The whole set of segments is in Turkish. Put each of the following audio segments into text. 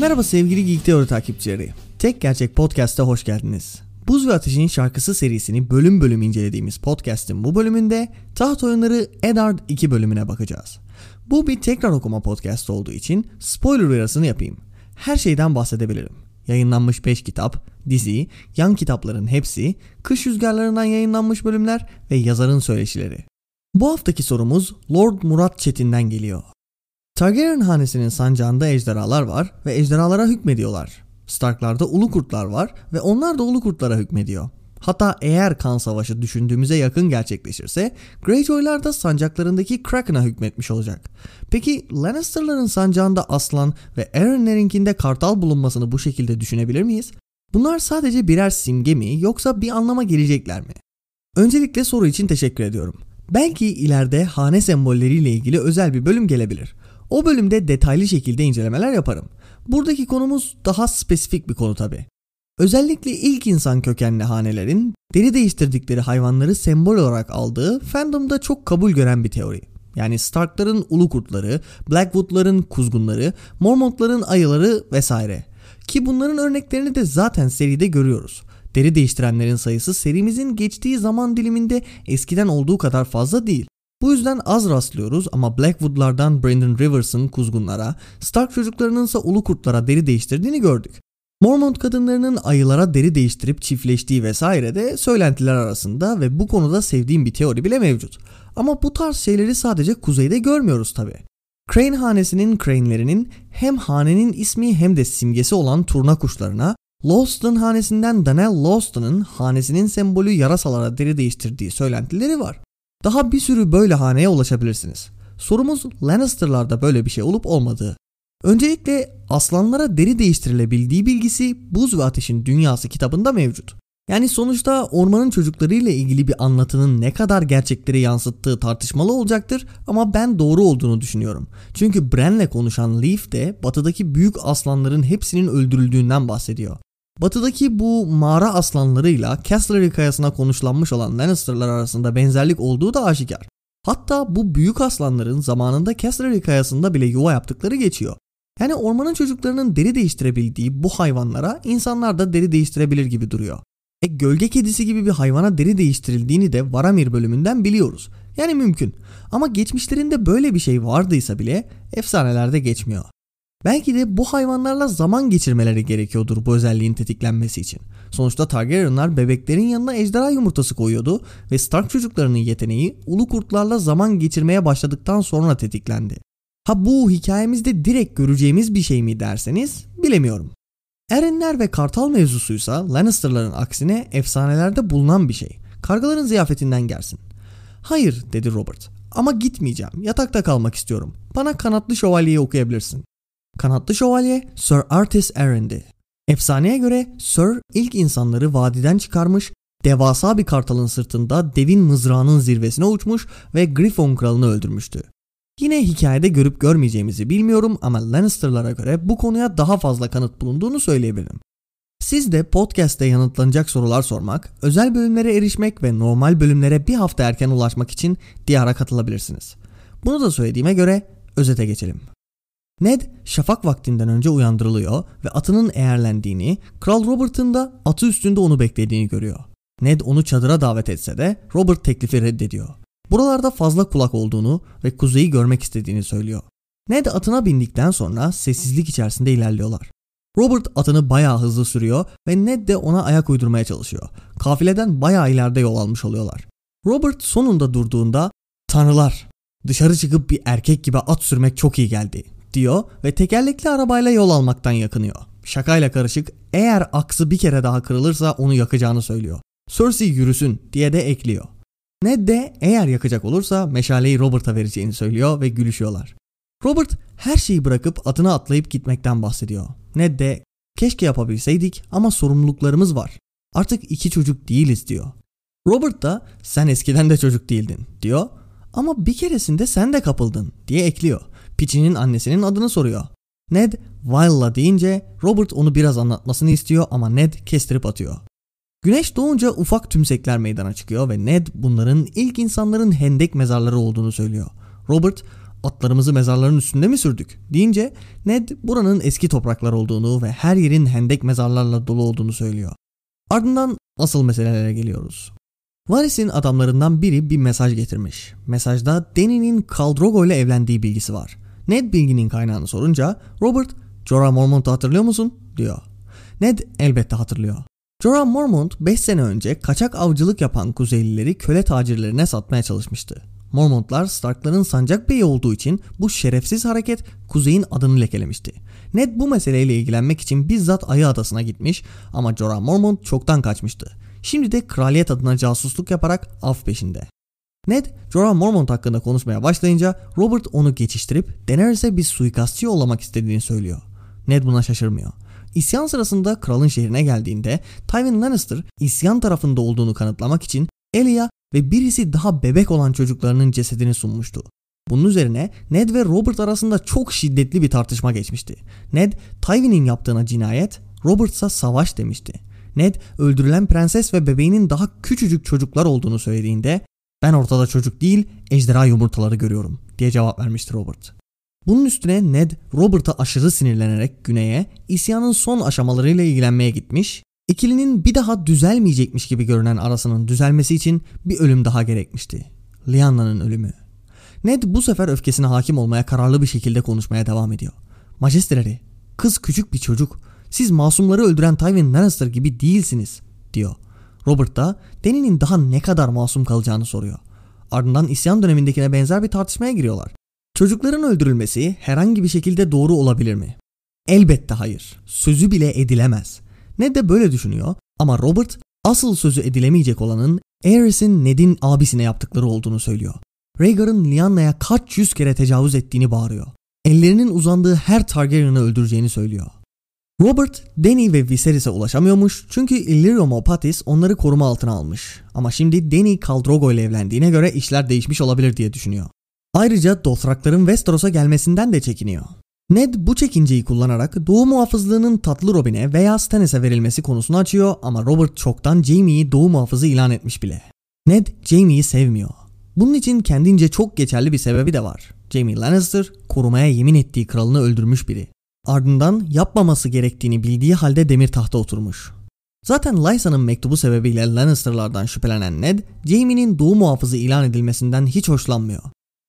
Merhaba sevgili Geek Teori takipçileri. Tek Gerçek Podcast'a hoş geldiniz. Buz ve Ateş'in şarkısı serisini bölüm bölüm incelediğimiz podcast'in bu bölümünde taht oyunları Eddard 2 bölümüne bakacağız. Bu bir tekrar okuma podcast olduğu için spoiler uyarısını yapayım. Her şeyden bahsedebilirim. Yayınlanmış 5 kitap, dizi, yan kitapların hepsi, kış rüzgarlarından yayınlanmış bölümler ve yazarın söyleşileri. Bu haftaki sorumuz Lord Murat Çetin'den geliyor. Targaryen hanesinin sancağında ejderhalar var ve ejderhalara hükmediyorlar. Starklarda ulu kurtlar var ve onlar da ulu kurtlara hükmediyor. Hatta eğer kan savaşı düşündüğümüze yakın gerçekleşirse Greyjoy'lar da sancaklarındaki Kraken'a hükmetmiş olacak. Peki Lannister'ların sancağında aslan ve Aaron'lerinkinde kartal bulunmasını bu şekilde düşünebilir miyiz? Bunlar sadece birer simge mi yoksa bir anlama gelecekler mi? Öncelikle soru için teşekkür ediyorum. Belki ileride hane sembolleriyle ilgili özel bir bölüm gelebilir. O bölümde detaylı şekilde incelemeler yaparım. Buradaki konumuz daha spesifik bir konu tabi. Özellikle ilk insan kökenli hanelerin deri değiştirdikleri hayvanları sembol olarak aldığı fandomda çok kabul gören bir teori. Yani Stark'ların ulu kurtları, Blackwood'ların kuzgunları, Mormont'ların ayıları vesaire. Ki bunların örneklerini de zaten seride görüyoruz. Deri değiştirenlerin sayısı serimizin geçtiği zaman diliminde eskiden olduğu kadar fazla değil. Bu yüzden az rastlıyoruz ama Blackwood'lardan Brandon Rivers'ın kuzgunlara, Stark çocuklarının ise ulu kurtlara deri değiştirdiğini gördük. Mormont kadınlarının ayılara deri değiştirip çiftleştiği vesaire de söylentiler arasında ve bu konuda sevdiğim bir teori bile mevcut. Ama bu tarz şeyleri sadece kuzeyde görmüyoruz tabi. Crane hanesinin crane'lerinin hem hanenin ismi hem de simgesi olan turna kuşlarına, Lawston hanesinden Danell Lawston'ın hanesinin sembolü yarasalara deri değiştirdiği söylentileri var. Daha bir sürü böyle haneye ulaşabilirsiniz. Sorumuz Lannister'larda böyle bir şey olup olmadığı. Öncelikle aslanlara deri değiştirilebildiği bilgisi Buz ve Ateş'in Dünyası kitabında mevcut. Yani sonuçta ormanın çocuklarıyla ilgili bir anlatının ne kadar gerçekleri yansıttığı tartışmalı olacaktır ama ben doğru olduğunu düşünüyorum. Çünkü Bran'le konuşan Leaf de batıdaki büyük aslanların hepsinin öldürüldüğünden bahsediyor. Batıdaki bu mağara aslanlarıyla Casterly kayasına konuşlanmış olan Lannister'lar arasında benzerlik olduğu da aşikar. Hatta bu büyük aslanların zamanında Casterly kayasında bile yuva yaptıkları geçiyor. Yani ormanın çocuklarının deri değiştirebildiği bu hayvanlara insanlar da deri değiştirebilir gibi duruyor. E gölge kedisi gibi bir hayvana deri değiştirildiğini de Varamir bölümünden biliyoruz. Yani mümkün. Ama geçmişlerinde böyle bir şey vardıysa bile efsanelerde geçmiyor. Belki de bu hayvanlarla zaman geçirmeleri gerekiyordur bu özelliğin tetiklenmesi için. Sonuçta Targaryenlar bebeklerin yanına ejderha yumurtası koyuyordu ve Stark çocuklarının yeteneği ulu kurtlarla zaman geçirmeye başladıktan sonra tetiklendi. Ha bu hikayemizde direkt göreceğimiz bir şey mi derseniz bilemiyorum. Erenler ve Kartal mevzusuysa Lannister'ların aksine efsanelerde bulunan bir şey. Kargaların ziyafetinden gelsin. Hayır dedi Robert ama gitmeyeceğim yatakta kalmak istiyorum. Bana kanatlı şövalyeyi okuyabilirsin. Kanatlı şövalye Sir Artis Arryn'di. Efsaneye göre Sir ilk insanları vadiden çıkarmış, devasa bir kartalın sırtında devin mızrağının zirvesine uçmuş ve Griffon kralını öldürmüştü. Yine hikayede görüp görmeyeceğimizi bilmiyorum ama Lannister'lara göre bu konuya daha fazla kanıt bulunduğunu söyleyebilirim. Siz de podcast'te yanıtlanacak sorular sormak, özel bölümlere erişmek ve normal bölümlere bir hafta erken ulaşmak için Diyar'a katılabilirsiniz. Bunu da söylediğime göre özete geçelim. Ned şafak vaktinden önce uyandırılıyor ve atının eğerlendiğini, Kral Robert'ın da atı üstünde onu beklediğini görüyor. Ned onu çadıra davet etse de Robert teklifi reddediyor. Buralarda fazla kulak olduğunu ve kuzeyi görmek istediğini söylüyor. Ned atına bindikten sonra sessizlik içerisinde ilerliyorlar. Robert atını bayağı hızlı sürüyor ve Ned de ona ayak uydurmaya çalışıyor. Kafileden bayağı ileride yol almış oluyorlar. Robert sonunda durduğunda ''Tanrılar, dışarı çıkıp bir erkek gibi at sürmek çok iyi geldi diyor ve tekerlekli arabayla yol almaktan yakınıyor. Şakayla karışık eğer aksı bir kere daha kırılırsa onu yakacağını söylüyor. Cersei yürüsün diye de ekliyor. Ned de eğer yakacak olursa meşaleyi Robert'a vereceğini söylüyor ve gülüşüyorlar. Robert her şeyi bırakıp atına atlayıp gitmekten bahsediyor. Ned de keşke yapabilseydik ama sorumluluklarımız var. Artık iki çocuk değiliz diyor. Robert da sen eskiden de çocuk değildin diyor ama bir keresinde sen de kapıldın diye ekliyor. Piçinin annesinin adını soruyor. Ned Viola deyince Robert onu biraz anlatmasını istiyor ama Ned kestirip atıyor. Güneş doğunca ufak tümsekler meydana çıkıyor ve Ned bunların ilk insanların hendek mezarları olduğunu söylüyor. Robert atlarımızı mezarların üstünde mi sürdük deyince Ned buranın eski topraklar olduğunu ve her yerin hendek mezarlarla dolu olduğunu söylüyor. Ardından asıl meselelere geliyoruz. Varys'in adamlarından biri bir mesaj getirmiş. Mesajda Dany'nin Khal Drogo ile evlendiği bilgisi var. Ned bilginin kaynağını sorunca Robert Jorah Mormont'u hatırlıyor musun? diyor. Ned elbette hatırlıyor. Jorah Mormont 5 sene önce kaçak avcılık yapan Kuzeylileri köle tacirlerine satmaya çalışmıştı. Mormontlar Starkların sancak beyi olduğu için bu şerefsiz hareket Kuzey'in adını lekelemişti. Ned bu meseleyle ilgilenmek için bizzat Ayı Adası'na gitmiş ama Jorah Mormont çoktan kaçmıştı. Şimdi de kraliyet adına casusluk yaparak af peşinde. Ned, Jorah Mormont hakkında konuşmaya başlayınca Robert onu geçiştirip Daenerys'e bir suikastçı yollamak istediğini söylüyor. Ned buna şaşırmıyor. İsyan sırasında kralın şehrine geldiğinde Tywin Lannister isyan tarafında olduğunu kanıtlamak için Elia ve birisi daha bebek olan çocuklarının cesedini sunmuştu. Bunun üzerine Ned ve Robert arasında çok şiddetli bir tartışma geçmişti. Ned, Tywin'in yaptığına cinayet, Robert savaş demişti. Ned, öldürülen prenses ve bebeğinin daha küçücük çocuklar olduğunu söylediğinde ben ortada çocuk değil ejderha yumurtaları görüyorum diye cevap vermişti Robert. Bunun üstüne Ned Robert'a aşırı sinirlenerek güneye isyanın son aşamalarıyla ilgilenmeye gitmiş. İkilinin bir daha düzelmeyecekmiş gibi görünen arasının düzelmesi için bir ölüm daha gerekmişti. Lyana'nın ölümü. Ned bu sefer öfkesine hakim olmaya kararlı bir şekilde konuşmaya devam ediyor. Majesteleri, kız küçük bir çocuk. Siz masumları öldüren Tywin Lannister gibi değilsiniz, diyor. Robert da Dany'nin daha ne kadar masum kalacağını soruyor. Ardından isyan dönemindekine benzer bir tartışmaya giriyorlar. Çocukların öldürülmesi herhangi bir şekilde doğru olabilir mi? Elbette hayır. Sözü bile edilemez. Ned de böyle düşünüyor ama Robert asıl sözü edilemeyecek olanın Aerys'in Ned'in abisine yaptıkları olduğunu söylüyor. Rhaegar'ın Lyanna'ya kaç yüz kere tecavüz ettiğini bağırıyor. Ellerinin uzandığı her Targaryen'ı öldüreceğini söylüyor. Robert, Dany ve Viserys'e ulaşamıyormuş çünkü Illyrio Mopatis onları koruma altına almış. Ama şimdi Dany Khal Drogo ile evlendiğine göre işler değişmiş olabilir diye düşünüyor. Ayrıca Dothrakların Westeros'a gelmesinden de çekiniyor. Ned bu çekinceyi kullanarak Doğu muhafızlığının Tatlı Robin'e veya Stannis'e verilmesi konusunu açıyor ama Robert çoktan Jaime'yi Doğu muhafızı ilan etmiş bile. Ned Jaime'yi sevmiyor. Bunun için kendince çok geçerli bir sebebi de var. Jaime Lannister korumaya yemin ettiği kralını öldürmüş biri. Ardından yapmaması gerektiğini bildiği halde demir tahta oturmuş. Zaten Lysa'nın mektubu sebebiyle Lannister'lardan şüphelenen Ned, Jaime'nin doğu muhafızı ilan edilmesinden hiç hoşlanmıyor.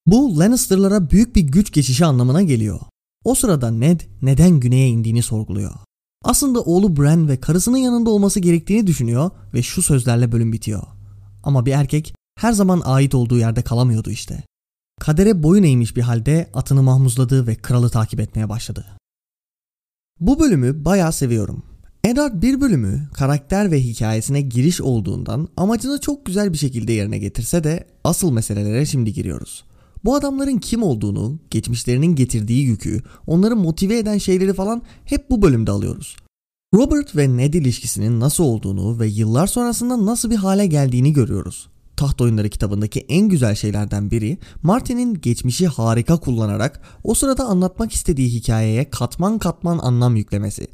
Bu Lannister'lara büyük bir güç geçişi anlamına geliyor. O sırada Ned neden güneye indiğini sorguluyor. Aslında oğlu Bran ve karısının yanında olması gerektiğini düşünüyor ve şu sözlerle bölüm bitiyor. Ama bir erkek her zaman ait olduğu yerde kalamıyordu işte. Kadere boyun eğmiş bir halde atını mahmuzladı ve kralı takip etmeye başladı. Bu bölümü bayağı seviyorum. Eddard bir bölümü karakter ve hikayesine giriş olduğundan amacını çok güzel bir şekilde yerine getirse de asıl meselelere şimdi giriyoruz. Bu adamların kim olduğunu, geçmişlerinin getirdiği yükü, onları motive eden şeyleri falan hep bu bölümde alıyoruz. Robert ve Ned ilişkisinin nasıl olduğunu ve yıllar sonrasında nasıl bir hale geldiğini görüyoruz. Taht Oyunları kitabındaki en güzel şeylerden biri Martin'in geçmişi harika kullanarak o sırada anlatmak istediği hikayeye katman katman anlam yüklemesi.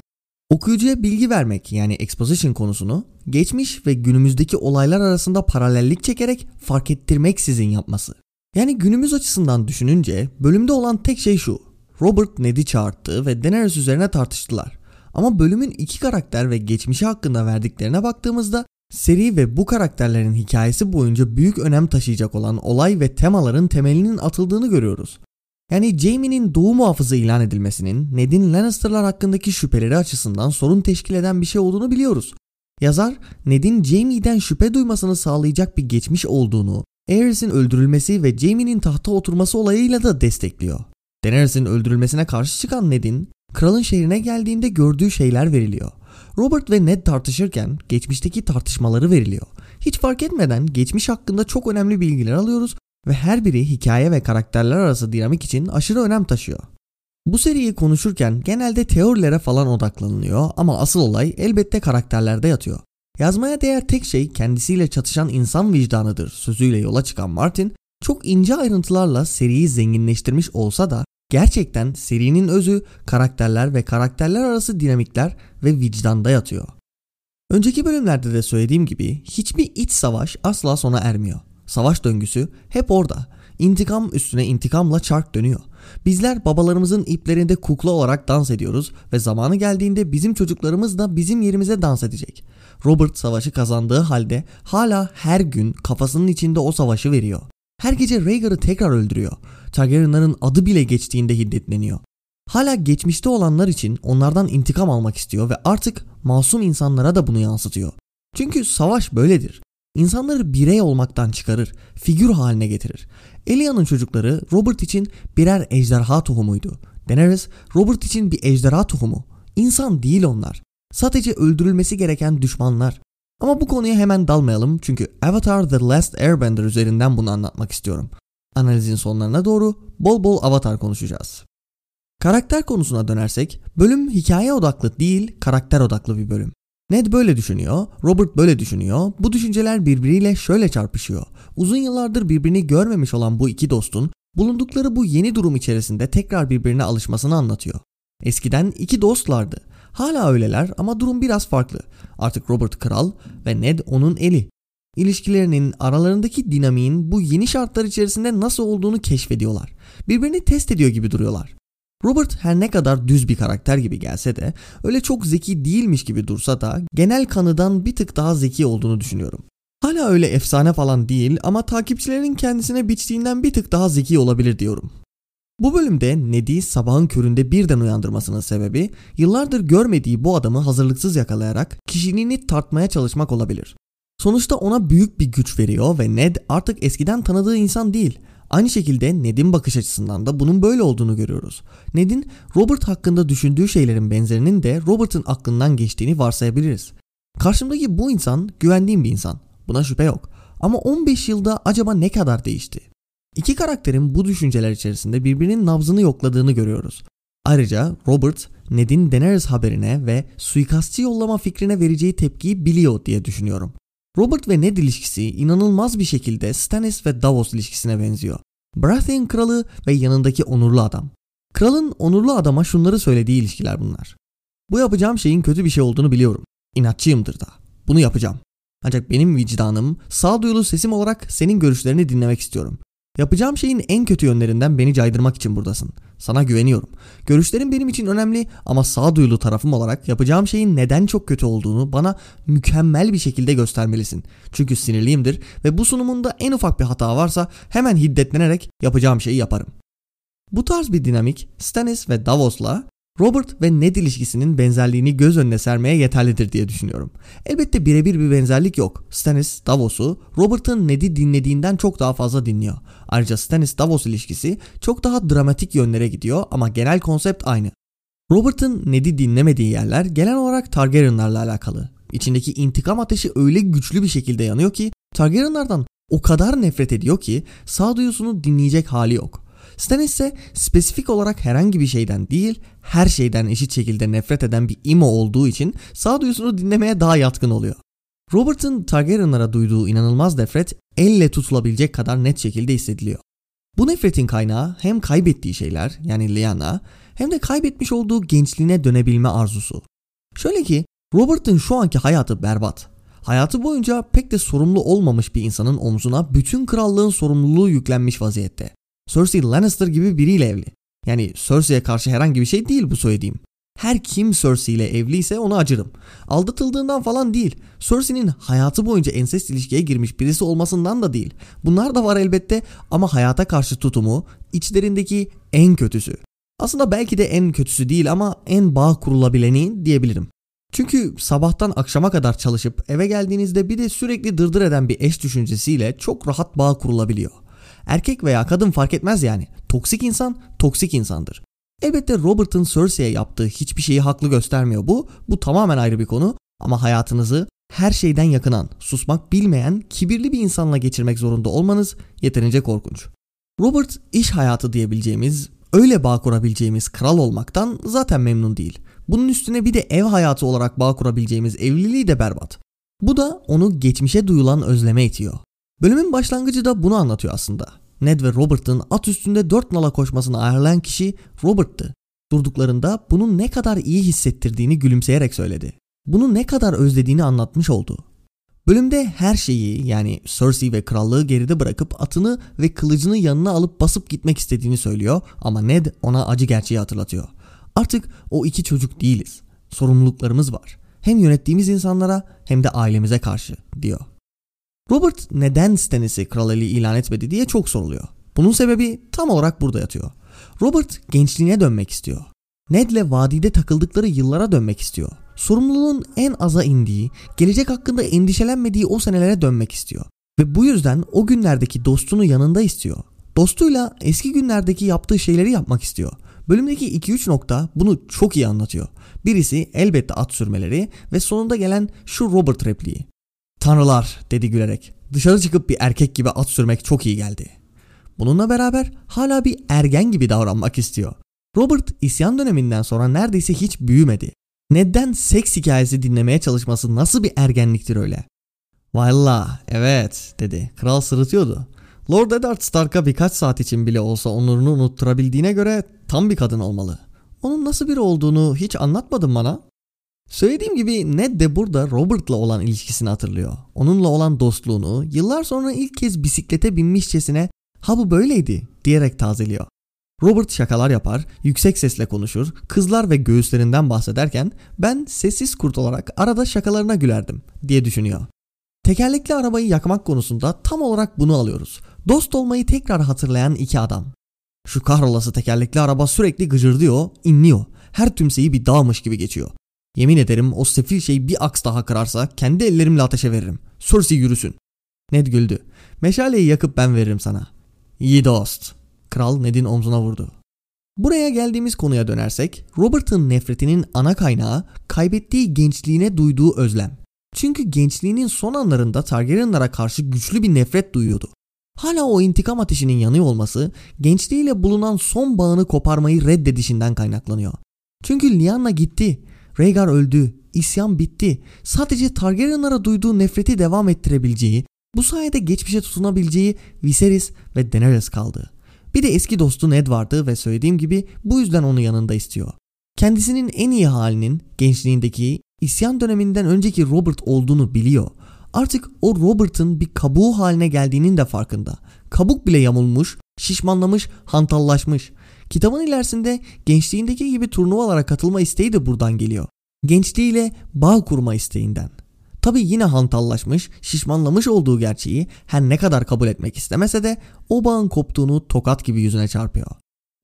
Okuyucuya bilgi vermek yani exposition konusunu geçmiş ve günümüzdeki olaylar arasında paralellik çekerek fark ettirmek sizin yapması. Yani günümüz açısından düşününce bölümde olan tek şey şu. Robert Ned'i çağırttı ve Daenerys üzerine tartıştılar. Ama bölümün iki karakter ve geçmişi hakkında verdiklerine baktığımızda Seri ve bu karakterlerin hikayesi boyunca büyük önem taşıyacak olan olay ve temaların temelinin atıldığını görüyoruz. Yani Jaime'nin doğu muhafızı ilan edilmesinin Ned'in Lannister'lar hakkındaki şüpheleri açısından sorun teşkil eden bir şey olduğunu biliyoruz. Yazar, Ned'in Jaime'den şüphe duymasını sağlayacak bir geçmiş olduğunu, Aerys'in öldürülmesi ve Jaime'nin tahta oturması olayıyla da destekliyor. Daenerys'in öldürülmesine karşı çıkan Ned'in, kralın şehrine geldiğinde gördüğü şeyler veriliyor. Robert ve Ned tartışırken geçmişteki tartışmaları veriliyor. Hiç fark etmeden geçmiş hakkında çok önemli bilgiler alıyoruz ve her biri hikaye ve karakterler arası dinamik için aşırı önem taşıyor. Bu seriyi konuşurken genelde teorilere falan odaklanılıyor ama asıl olay elbette karakterlerde yatıyor. Yazmaya değer tek şey kendisiyle çatışan insan vicdanıdır sözüyle yola çıkan Martin, çok ince ayrıntılarla seriyi zenginleştirmiş olsa da gerçekten serinin özü karakterler ve karakterler arası dinamikler ve vicdanda yatıyor. Önceki bölümlerde de söylediğim gibi hiçbir iç savaş asla sona ermiyor. Savaş döngüsü hep orada. İntikam üstüne intikamla çark dönüyor. Bizler babalarımızın iplerinde kukla olarak dans ediyoruz ve zamanı geldiğinde bizim çocuklarımız da bizim yerimize dans edecek. Robert savaşı kazandığı halde hala her gün kafasının içinde o savaşı veriyor. Her gece Rhaegar'ı tekrar öldürüyor. Targaryenların adı bile geçtiğinde hiddetleniyor. Hala geçmişte olanlar için onlardan intikam almak istiyor ve artık masum insanlara da bunu yansıtıyor. Çünkü savaş böyledir. İnsanları birey olmaktan çıkarır, figür haline getirir. Elia'nın çocukları Robert için birer ejderha tohumuydu. Daenerys Robert için bir ejderha tohumu. İnsan değil onlar. Sadece öldürülmesi gereken düşmanlar. Ama bu konuya hemen dalmayalım çünkü Avatar The Last Airbender üzerinden bunu anlatmak istiyorum. Analizin sonlarına doğru bol bol Avatar konuşacağız. Karakter konusuna dönersek bölüm hikaye odaklı değil karakter odaklı bir bölüm. Ned böyle düşünüyor, Robert böyle düşünüyor. Bu düşünceler birbiriyle şöyle çarpışıyor. Uzun yıllardır birbirini görmemiş olan bu iki dostun bulundukları bu yeni durum içerisinde tekrar birbirine alışmasını anlatıyor. Eskiden iki dostlardı. Hala öyleler ama durum biraz farklı. Artık Robert kral ve Ned onun eli. İlişkilerinin aralarındaki dinamiğin bu yeni şartlar içerisinde nasıl olduğunu keşfediyorlar. Birbirini test ediyor gibi duruyorlar. Robert her ne kadar düz bir karakter gibi gelse de öyle çok zeki değilmiş gibi dursa da genel kanıdan bir tık daha zeki olduğunu düşünüyorum. Hala öyle efsane falan değil ama takipçilerin kendisine biçtiğinden bir tık daha zeki olabilir diyorum. Bu bölümde Ned'i sabahın köründe birden uyandırmasının sebebi yıllardır görmediği bu adamı hazırlıksız yakalayarak kişiliğini tartmaya çalışmak olabilir. Sonuçta ona büyük bir güç veriyor ve Ned artık eskiden tanıdığı insan değil. Aynı şekilde Ned'in bakış açısından da bunun böyle olduğunu görüyoruz. Ned'in Robert hakkında düşündüğü şeylerin benzerinin de Robert'ın aklından geçtiğini varsayabiliriz. Karşımdaki bu insan güvendiğim bir insan. Buna şüphe yok. Ama 15 yılda acaba ne kadar değişti? İki karakterin bu düşünceler içerisinde birbirinin nabzını yokladığını görüyoruz. Ayrıca Robert, Ned'in Daenerys haberine ve suikastçı yollama fikrine vereceği tepkiyi biliyor diye düşünüyorum. Robert ve Ned ilişkisi inanılmaz bir şekilde Stannis ve Davos ilişkisine benziyor. Baratheon kralı ve yanındaki onurlu adam. Kralın onurlu adama şunları söylediği ilişkiler bunlar. Bu yapacağım şeyin kötü bir şey olduğunu biliyorum. İnatçıyımdır da. Bunu yapacağım. Ancak benim vicdanım sağduyulu sesim olarak senin görüşlerini dinlemek istiyorum. Yapacağım şeyin en kötü yönlerinden beni caydırmak için buradasın. Sana güveniyorum. Görüşlerin benim için önemli ama sağduyulu tarafım olarak yapacağım şeyin neden çok kötü olduğunu bana mükemmel bir şekilde göstermelisin. Çünkü sinirliyimdir ve bu sunumunda en ufak bir hata varsa hemen hiddetlenerek yapacağım şeyi yaparım. Bu tarz bir dinamik Stannis ve Davos'la Robert ve Ned ilişkisinin benzerliğini göz önüne sermeye yeterlidir diye düşünüyorum. Elbette birebir bir benzerlik yok. Stannis Davos'u Robert'ın Ned'i dinlediğinden çok daha fazla dinliyor. Ayrıca Stannis Davos ilişkisi çok daha dramatik yönlere gidiyor ama genel konsept aynı. Robert'ın Ned'i dinlemediği yerler genel olarak Targaryenlarla alakalı. İçindeki intikam ateşi öyle güçlü bir şekilde yanıyor ki Targaryenlardan o kadar nefret ediyor ki sağduyusunu dinleyecek hali yok. Stannis ise spesifik olarak herhangi bir şeyden değil her şeyden eşit şekilde nefret eden bir imo olduğu için sağduyusunu dinlemeye daha yatkın oluyor. Robert'ın Targaryenlara duyduğu inanılmaz nefret elle tutulabilecek kadar net şekilde hissediliyor. Bu nefretin kaynağı hem kaybettiği şeyler yani Lyanna hem de kaybetmiş olduğu gençliğine dönebilme arzusu. Şöyle ki Robert'ın şu anki hayatı berbat. Hayatı boyunca pek de sorumlu olmamış bir insanın omzuna bütün krallığın sorumluluğu yüklenmiş vaziyette. Cersei Lannister gibi biriyle evli. Yani Cersei'ye karşı herhangi bir şey değil bu söylediğim. Her kim Cersei ile evliyse ona acırım. Aldatıldığından falan değil. Cersei'nin hayatı boyunca ensest ilişkiye girmiş birisi olmasından da değil. Bunlar da var elbette ama hayata karşı tutumu içlerindeki en kötüsü. Aslında belki de en kötüsü değil ama en bağ kurulabileni diyebilirim. Çünkü sabahtan akşama kadar çalışıp eve geldiğinizde bir de sürekli dırdır eden bir eş düşüncesiyle çok rahat bağ kurulabiliyor. Erkek veya kadın fark etmez yani. Toksik insan toksik insandır. Elbette Robert'ın Cersei'ye yaptığı hiçbir şeyi haklı göstermiyor bu. Bu tamamen ayrı bir konu. Ama hayatınızı her şeyden yakınan, susmak bilmeyen, kibirli bir insanla geçirmek zorunda olmanız yeterince korkunç. Robert iş hayatı diyebileceğimiz, öyle bağ kurabileceğimiz kral olmaktan zaten memnun değil. Bunun üstüne bir de ev hayatı olarak bağ kurabileceğimiz evliliği de berbat. Bu da onu geçmişe duyulan özleme itiyor. Bölümün başlangıcı da bunu anlatıyor aslında. Ned ve Robert'ın at üstünde dört nala koşmasını ayarlayan kişi Robert'tı. Durduklarında bunun ne kadar iyi hissettirdiğini gülümseyerek söyledi. Bunu ne kadar özlediğini anlatmış oldu. Bölümde her şeyi yani Cersei ve krallığı geride bırakıp atını ve kılıcını yanına alıp basıp gitmek istediğini söylüyor ama Ned ona acı gerçeği hatırlatıyor. Artık o iki çocuk değiliz. Sorumluluklarımız var. Hem yönettiğimiz insanlara hem de ailemize karşı diyor. Robert neden Stannis'i kral ilan etmedi diye çok soruluyor. Bunun sebebi tam olarak burada yatıyor. Robert gençliğine dönmek istiyor. Ned'le vadide takıldıkları yıllara dönmek istiyor. Sorumluluğun en aza indiği, gelecek hakkında endişelenmediği o senelere dönmek istiyor. Ve bu yüzden o günlerdeki dostunu yanında istiyor. Dostuyla eski günlerdeki yaptığı şeyleri yapmak istiyor. Bölümdeki 2-3 nokta bunu çok iyi anlatıyor. Birisi elbette at sürmeleri ve sonunda gelen şu Robert repliği. Tanrılar dedi gülerek. Dışarı çıkıp bir erkek gibi at sürmek çok iyi geldi. Bununla beraber hala bir ergen gibi davranmak istiyor. Robert isyan döneminden sonra neredeyse hiç büyümedi. Neden seks hikayesi dinlemeye çalışması nasıl bir ergenliktir öyle? Valla evet dedi. Kral sırıtıyordu. Lord Eddard Stark'a birkaç saat için bile olsa onurunu unutturabildiğine göre tam bir kadın olmalı. Onun nasıl biri olduğunu hiç anlatmadın bana. Söylediğim gibi Ned de burada Robert'la olan ilişkisini hatırlıyor. Onunla olan dostluğunu yıllar sonra ilk kez bisiklete binmişçesine ha bu böyleydi diyerek tazeliyor. Robert şakalar yapar, yüksek sesle konuşur, kızlar ve göğüslerinden bahsederken ben sessiz kurt olarak arada şakalarına gülerdim diye düşünüyor. Tekerlekli arabayı yakmak konusunda tam olarak bunu alıyoruz. Dost olmayı tekrar hatırlayan iki adam. Şu kahrolası tekerlekli araba sürekli gıcırdıyor, inliyor. Her tümseyi bir dağmış gibi geçiyor. Yemin ederim o sefil şey bir aks daha kırarsa kendi ellerimle ateşe veririm. Cersei yürüsün. Ned güldü. Meşaleyi yakıp ben veririm sana. İyi dost. Kral Ned'in omzuna vurdu. Buraya geldiğimiz konuya dönersek Robert'ın nefretinin ana kaynağı kaybettiği gençliğine duyduğu özlem. Çünkü gençliğinin son anlarında Targaryenlara karşı güçlü bir nefret duyuyordu. Hala o intikam ateşinin yanıyor olması gençliğiyle bulunan son bağını koparmayı reddedişinden kaynaklanıyor. Çünkü Lyanna gitti, Rhaegar öldü, isyan bitti. Sadece Targaryenlara duyduğu nefreti devam ettirebileceği, bu sayede geçmişe tutunabileceği Viserys ve Daenerys kaldı. Bir de eski dostu Ned vardı ve söylediğim gibi bu yüzden onu yanında istiyor. Kendisinin en iyi halinin gençliğindeki isyan döneminden önceki Robert olduğunu biliyor. Artık o Robert'ın bir kabuğu haline geldiğinin de farkında. Kabuk bile yamulmuş, şişmanlamış, hantallaşmış. Kitabın ilerisinde gençliğindeki gibi turnuvalara katılma isteği de buradan geliyor. Gençliğiyle bağ kurma isteğinden. Tabi yine hantallaşmış, şişmanlamış olduğu gerçeği her ne kadar kabul etmek istemese de o bağın koptuğunu tokat gibi yüzüne çarpıyor.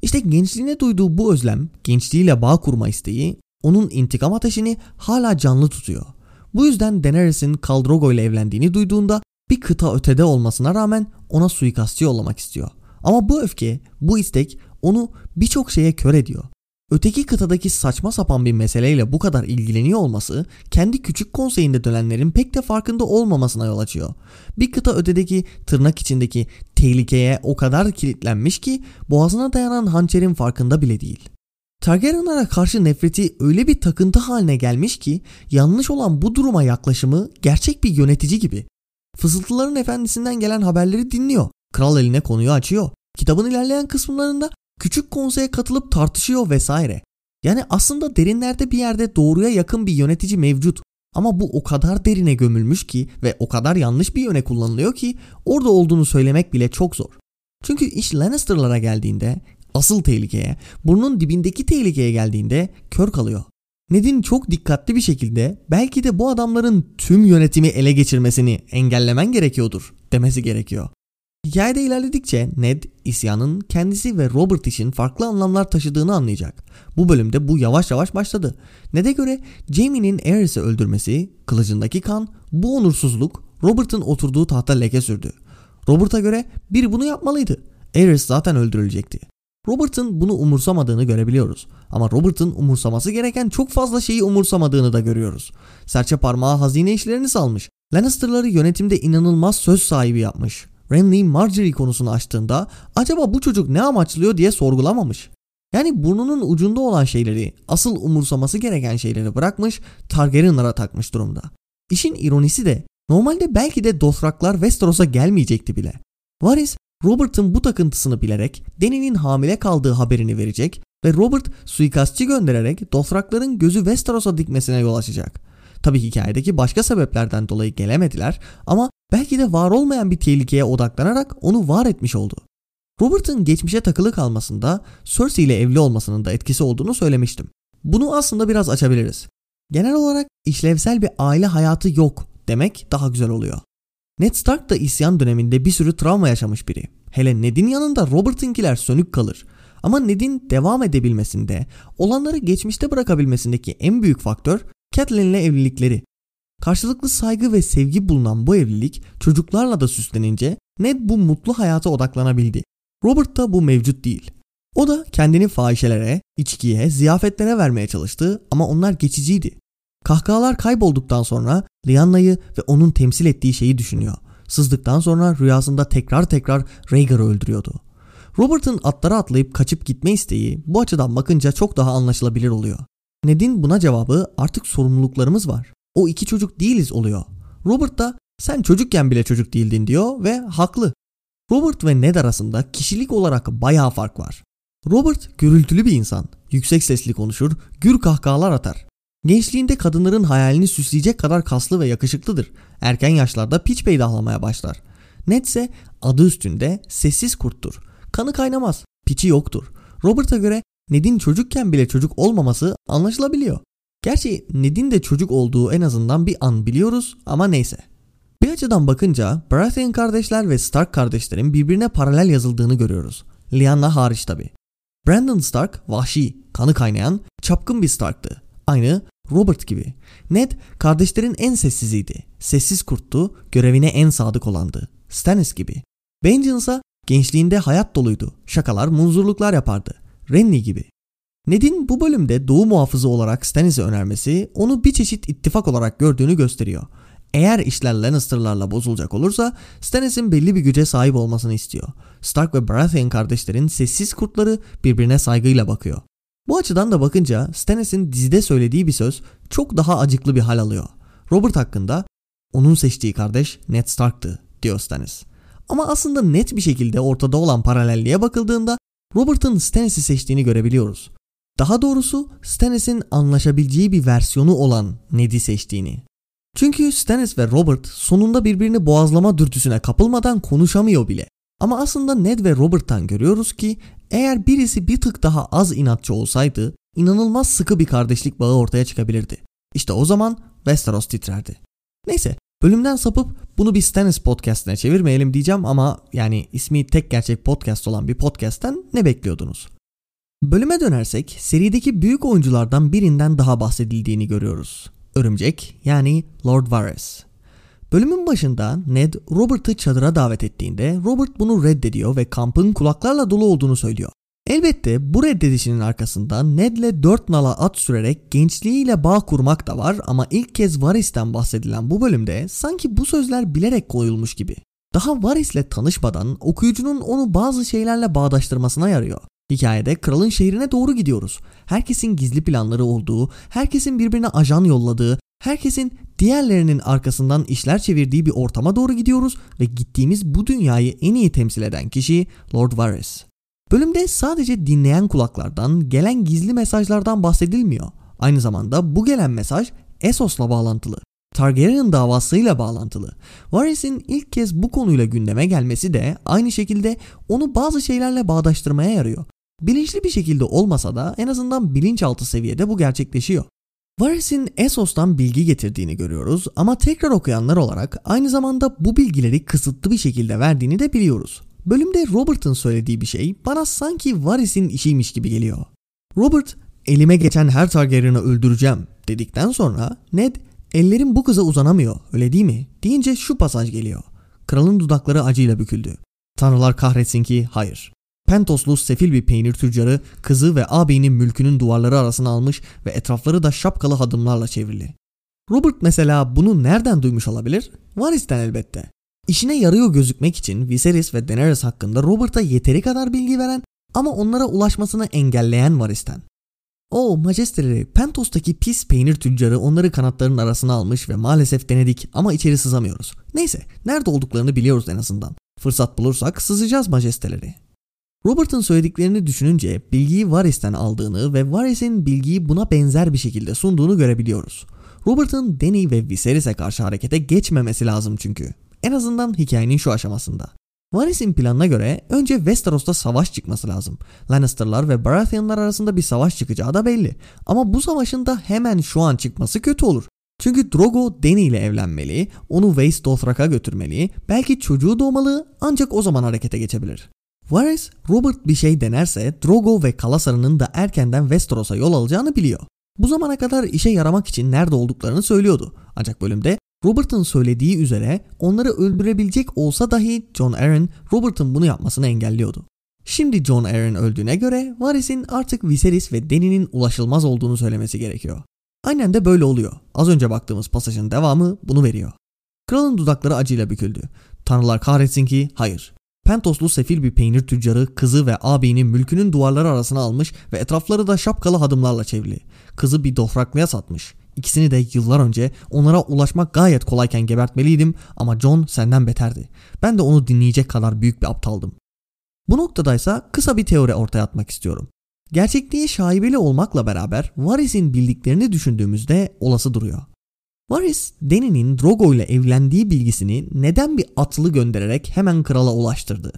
İşte gençliğine duyduğu bu özlem, gençliğiyle bağ kurma isteği onun intikam ateşini hala canlı tutuyor. Bu yüzden Daenerys'in Khal Drogo ile evlendiğini duyduğunda bir kıta ötede olmasına rağmen ona suikastçı yollamak istiyor. Ama bu öfke, bu istek onu birçok şeye kör ediyor. Öteki kıtadaki saçma sapan bir meseleyle bu kadar ilgileniyor olması kendi küçük konseyinde dönenlerin pek de farkında olmamasına yol açıyor. Bir kıta ötedeki tırnak içindeki tehlikeye o kadar kilitlenmiş ki boğazına dayanan hançerin farkında bile değil. Targaryenlara karşı nefreti öyle bir takıntı haline gelmiş ki yanlış olan bu duruma yaklaşımı gerçek bir yönetici gibi. Fısıltıların efendisinden gelen haberleri dinliyor. Kral eline konuyu açıyor. Kitabın ilerleyen kısımlarında küçük konseye katılıp tartışıyor vesaire. Yani aslında derinlerde bir yerde doğruya yakın bir yönetici mevcut. Ama bu o kadar derine gömülmüş ki ve o kadar yanlış bir yöne kullanılıyor ki orada olduğunu söylemek bile çok zor. Çünkü iş Lannister'lara geldiğinde asıl tehlikeye, burnun dibindeki tehlikeye geldiğinde kör kalıyor. Ned'in çok dikkatli bir şekilde belki de bu adamların tüm yönetimi ele geçirmesini engellemen gerekiyordur demesi gerekiyor. Hikayede ilerledikçe Ned isyanın kendisi ve Robert için farklı anlamlar taşıdığını anlayacak. Bu bölümde bu yavaş yavaş başladı. Ned'e göre Jaime'nin Aerys'i öldürmesi, kılıcındaki kan, bu onursuzluk Robert'ın oturduğu tahta leke sürdü. Robert'a göre biri bunu yapmalıydı. Aerys zaten öldürülecekti. Robert'ın bunu umursamadığını görebiliyoruz. Ama Robert'ın umursaması gereken çok fazla şeyi umursamadığını da görüyoruz. Serçe parmağı hazine işlerini salmış. Lannister'ları yönetimde inanılmaz söz sahibi yapmış. Renly Marjorie konusunu açtığında acaba bu çocuk ne amaçlıyor diye sorgulamamış. Yani burnunun ucunda olan şeyleri, asıl umursaması gereken şeyleri bırakmış, Targaryen'lara takmış durumda. İşin ironisi de normalde belki de Dothraklar Westeros'a gelmeyecekti bile. Varys Robert'ın bu takıntısını bilerek Dany'nin hamile kaldığı haberini verecek ve Robert suikastçı göndererek Dothrakların gözü Westeros'a dikmesine yol açacak. Tabi hikayedeki başka sebeplerden dolayı gelemediler ama belki de var olmayan bir tehlikeye odaklanarak onu var etmiş oldu. Robert'ın geçmişe takılı kalmasında Cersei ile evli olmasının da etkisi olduğunu söylemiştim. Bunu aslında biraz açabiliriz. Genel olarak işlevsel bir aile hayatı yok demek daha güzel oluyor. Ned Stark da isyan döneminde bir sürü travma yaşamış biri. Hele Ned'in yanında Robert'ınkiler sönük kalır. Ama Ned'in devam edebilmesinde, olanları geçmişte bırakabilmesindeki en büyük faktör Catelyn'le evlilikleri. Karşılıklı saygı ve sevgi bulunan bu evlilik çocuklarla da süslenince Ned bu mutlu hayata odaklanabildi. Robert'ta bu mevcut değil. O da kendini fahişelere, içkiye, ziyafetlere vermeye çalıştı ama onlar geçiciydi. Kahkahalar kaybolduktan sonra Lyana'yı ve onun temsil ettiği şeyi düşünüyor. Sızdıktan sonra rüyasında tekrar tekrar Rhaegar'ı öldürüyordu. Robert'ın atlara atlayıp kaçıp gitme isteği bu açıdan bakınca çok daha anlaşılabilir oluyor. Ned'in buna cevabı artık sorumluluklarımız var. O iki çocuk değiliz oluyor. Robert da sen çocukken bile çocuk değildin diyor ve haklı. Robert ve Ned arasında kişilik olarak bayağı fark var. Robert gürültülü bir insan. Yüksek sesli konuşur, gür kahkahalar atar. Gençliğinde kadınların hayalini süsleyecek kadar kaslı ve yakışıklıdır. Erken yaşlarda piç peydahlamaya başlar. Ned ise adı üstünde sessiz kurttur. Kanı kaynamaz, piçi yoktur. Robert'a göre Ned'in çocukken bile çocuk olmaması anlaşılabiliyor. Gerçi Ned'in de çocuk olduğu en azından bir an biliyoruz ama neyse. Bir açıdan bakınca Baratheon kardeşler ve Stark kardeşlerin birbirine paralel yazıldığını görüyoruz. Lyanna hariç tabi. Brandon Stark vahşi, kanı kaynayan, çapkın bir Stark'tı. Aynı Robert gibi. Ned kardeşlerin en sessiziydi. Sessiz kurttu, görevine en sadık olandı. Stannis gibi. İse gençliğinde hayat doluydu. Şakalar, munzurluklar yapardı. Renly gibi. Ned'in bu bölümde doğu muhafızı olarak Stannis'i önermesi onu bir çeşit ittifak olarak gördüğünü gösteriyor. Eğer işler Lannister'larla bozulacak olursa Stannis'in belli bir güce sahip olmasını istiyor. Stark ve Baratheon kardeşlerin sessiz kurtları birbirine saygıyla bakıyor. Bu açıdan da bakınca Stannis'in dizide söylediği bir söz çok daha acıklı bir hal alıyor. Robert hakkında onun seçtiği kardeş Ned Stark'tı diyor Stannis. Ama aslında net bir şekilde ortada olan paralelliğe bakıldığında Robert'ın Stannis'i seçtiğini görebiliyoruz. Daha doğrusu Stannis'in anlaşabileceği bir versiyonu olan Ned'i seçtiğini. Çünkü Stannis ve Robert sonunda birbirini boğazlama dürtüsüne kapılmadan konuşamıyor bile. Ama aslında Ned ve Robert'tan görüyoruz ki eğer birisi bir tık daha az inatçı olsaydı inanılmaz sıkı bir kardeşlik bağı ortaya çıkabilirdi. İşte o zaman Westeros titrerdi. Neyse bölümden sapıp bunu bir Stannis podcastine çevirmeyelim diyeceğim ama yani ismi tek gerçek podcast olan bir podcast'ten ne bekliyordunuz? Bölüme dönersek serideki büyük oyunculardan birinden daha bahsedildiğini görüyoruz. Örümcek yani Lord Varys. Bölümün başında Ned Robert'ı çadıra davet ettiğinde Robert bunu reddediyor ve kampın kulaklarla dolu olduğunu söylüyor. Elbette bu reddedişinin arkasında Ned'le dört nala at sürerek gençliğiyle bağ kurmak da var ama ilk kez Varys'ten bahsedilen bu bölümde sanki bu sözler bilerek koyulmuş gibi. Daha Varys'le tanışmadan okuyucunun onu bazı şeylerle bağdaştırmasına yarıyor. Hikayede kralın şehrine doğru gidiyoruz. Herkesin gizli planları olduğu, herkesin birbirine ajan yolladığı, herkesin diğerlerinin arkasından işler çevirdiği bir ortama doğru gidiyoruz ve gittiğimiz bu dünyayı en iyi temsil eden kişi Lord Varys. Bölümde sadece dinleyen kulaklardan, gelen gizli mesajlardan bahsedilmiyor. Aynı zamanda bu gelen mesaj Essos'la bağlantılı. Targaryen davasıyla bağlantılı. Varys'in ilk kez bu konuyla gündeme gelmesi de aynı şekilde onu bazı şeylerle bağdaştırmaya yarıyor. Bilinçli bir şekilde olmasa da en azından bilinçaltı seviyede bu gerçekleşiyor. Varys'in Essos'tan bilgi getirdiğini görüyoruz ama tekrar okuyanlar olarak aynı zamanda bu bilgileri kısıtlı bir şekilde verdiğini de biliyoruz. Bölümde Robert'ın söylediği bir şey bana sanki Varys'in işiymiş gibi geliyor. Robert, elime geçen her Targaryen'ı öldüreceğim dedikten sonra Ned, ellerim bu kıza uzanamıyor öyle değil mi deyince şu pasaj geliyor. Kralın dudakları acıyla büküldü. Tanrılar kahretsin ki hayır. Pentoslu sefil bir peynir tüccarı kızı ve ağabeyinin mülkünün duvarları arasına almış ve etrafları da şapkalı hadımlarla çevrili. Robert mesela bunu nereden duymuş olabilir? Varys'ten elbette. İşine yarıyor gözükmek için Viserys ve Daenerys hakkında Robert'a yeteri kadar bilgi veren ama onlara ulaşmasını engelleyen Varys'ten. O majesteleri Pentos'taki pis peynir tüccarı onları kanatlarının arasına almış ve maalesef denedik ama içeri sızamıyoruz. Neyse nerede olduklarını biliyoruz en azından. Fırsat bulursak sızacağız majesteleri. Robert'ın söylediklerini düşününce bilgiyi Varys'ten aldığını ve Varys'in bilgiyi buna benzer bir şekilde sunduğunu görebiliyoruz. Robert'ın Dany ve Viserys'e karşı harekete geçmemesi lazım çünkü. En azından hikayenin şu aşamasında. Varys'in planına göre önce Westeros'ta savaş çıkması lazım. Lannister'lar ve Baratheon'lar arasında bir savaş çıkacağı da belli. Ama bu savaşın da hemen şu an çıkması kötü olur. Çünkü Drogo Dany ile evlenmeli, onu Waste Dothrak'a götürmeli, belki çocuğu doğmalı ancak o zaman harekete geçebilir. Varys, Robert bir şey denerse Drogo ve Kalasar'ın da erkenden Westeros'a yol alacağını biliyor. Bu zamana kadar işe yaramak için nerede olduklarını söylüyordu. Ancak bölümde Robert'ın söylediği üzere onları öldürebilecek olsa dahi John Arryn Robert'ın bunu yapmasını engelliyordu. Şimdi John Arryn öldüğüne göre Varys'in artık Viserys ve Dany'nin ulaşılmaz olduğunu söylemesi gerekiyor. Aynen de böyle oluyor. Az önce baktığımız pasajın devamı bunu veriyor. Kralın dudakları acıyla büküldü. Tanrılar kahretsin ki hayır. Pentoslu sefil bir peynir tüccarı kızı ve ağabeyinin mülkünün duvarları arasına almış ve etrafları da şapkalı hadımlarla çevrili. Kızı bir dofraklıya satmış. İkisini de yıllar önce onlara ulaşmak gayet kolayken gebertmeliydim ama John senden beterdi. Ben de onu dinleyecek kadar büyük bir aptaldım. Bu noktadaysa kısa bir teori ortaya atmak istiyorum. Gerçekliği şaibeli olmakla beraber Varys'in bildiklerini düşündüğümüzde olası duruyor. Varys, Dany'nin Drogo ile evlendiği bilgisini neden bir atlı göndererek hemen krala ulaştırdı?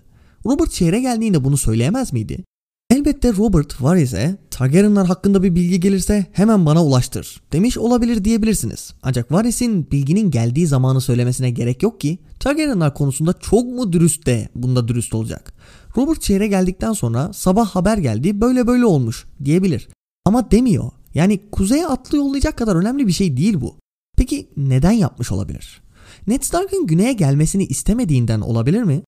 Robert şehre geldiğinde bunu söyleyemez miydi? Elbette Robert Varys'e Targaryenlar hakkında bir bilgi gelirse hemen bana ulaştır demiş olabilir diyebilirsiniz. Ancak Varys'in bilginin geldiği zamanı söylemesine gerek yok ki Targaryenlar konusunda çok mu dürüst de bunda dürüst olacak. Robert şehre geldikten sonra sabah haber geldi böyle böyle olmuş diyebilir. Ama demiyor. Yani kuzeye atlı yollayacak kadar önemli bir şey değil bu. Peki neden yapmış olabilir? Ned Stark'ın güneye gelmesini istemediğinden olabilir mi?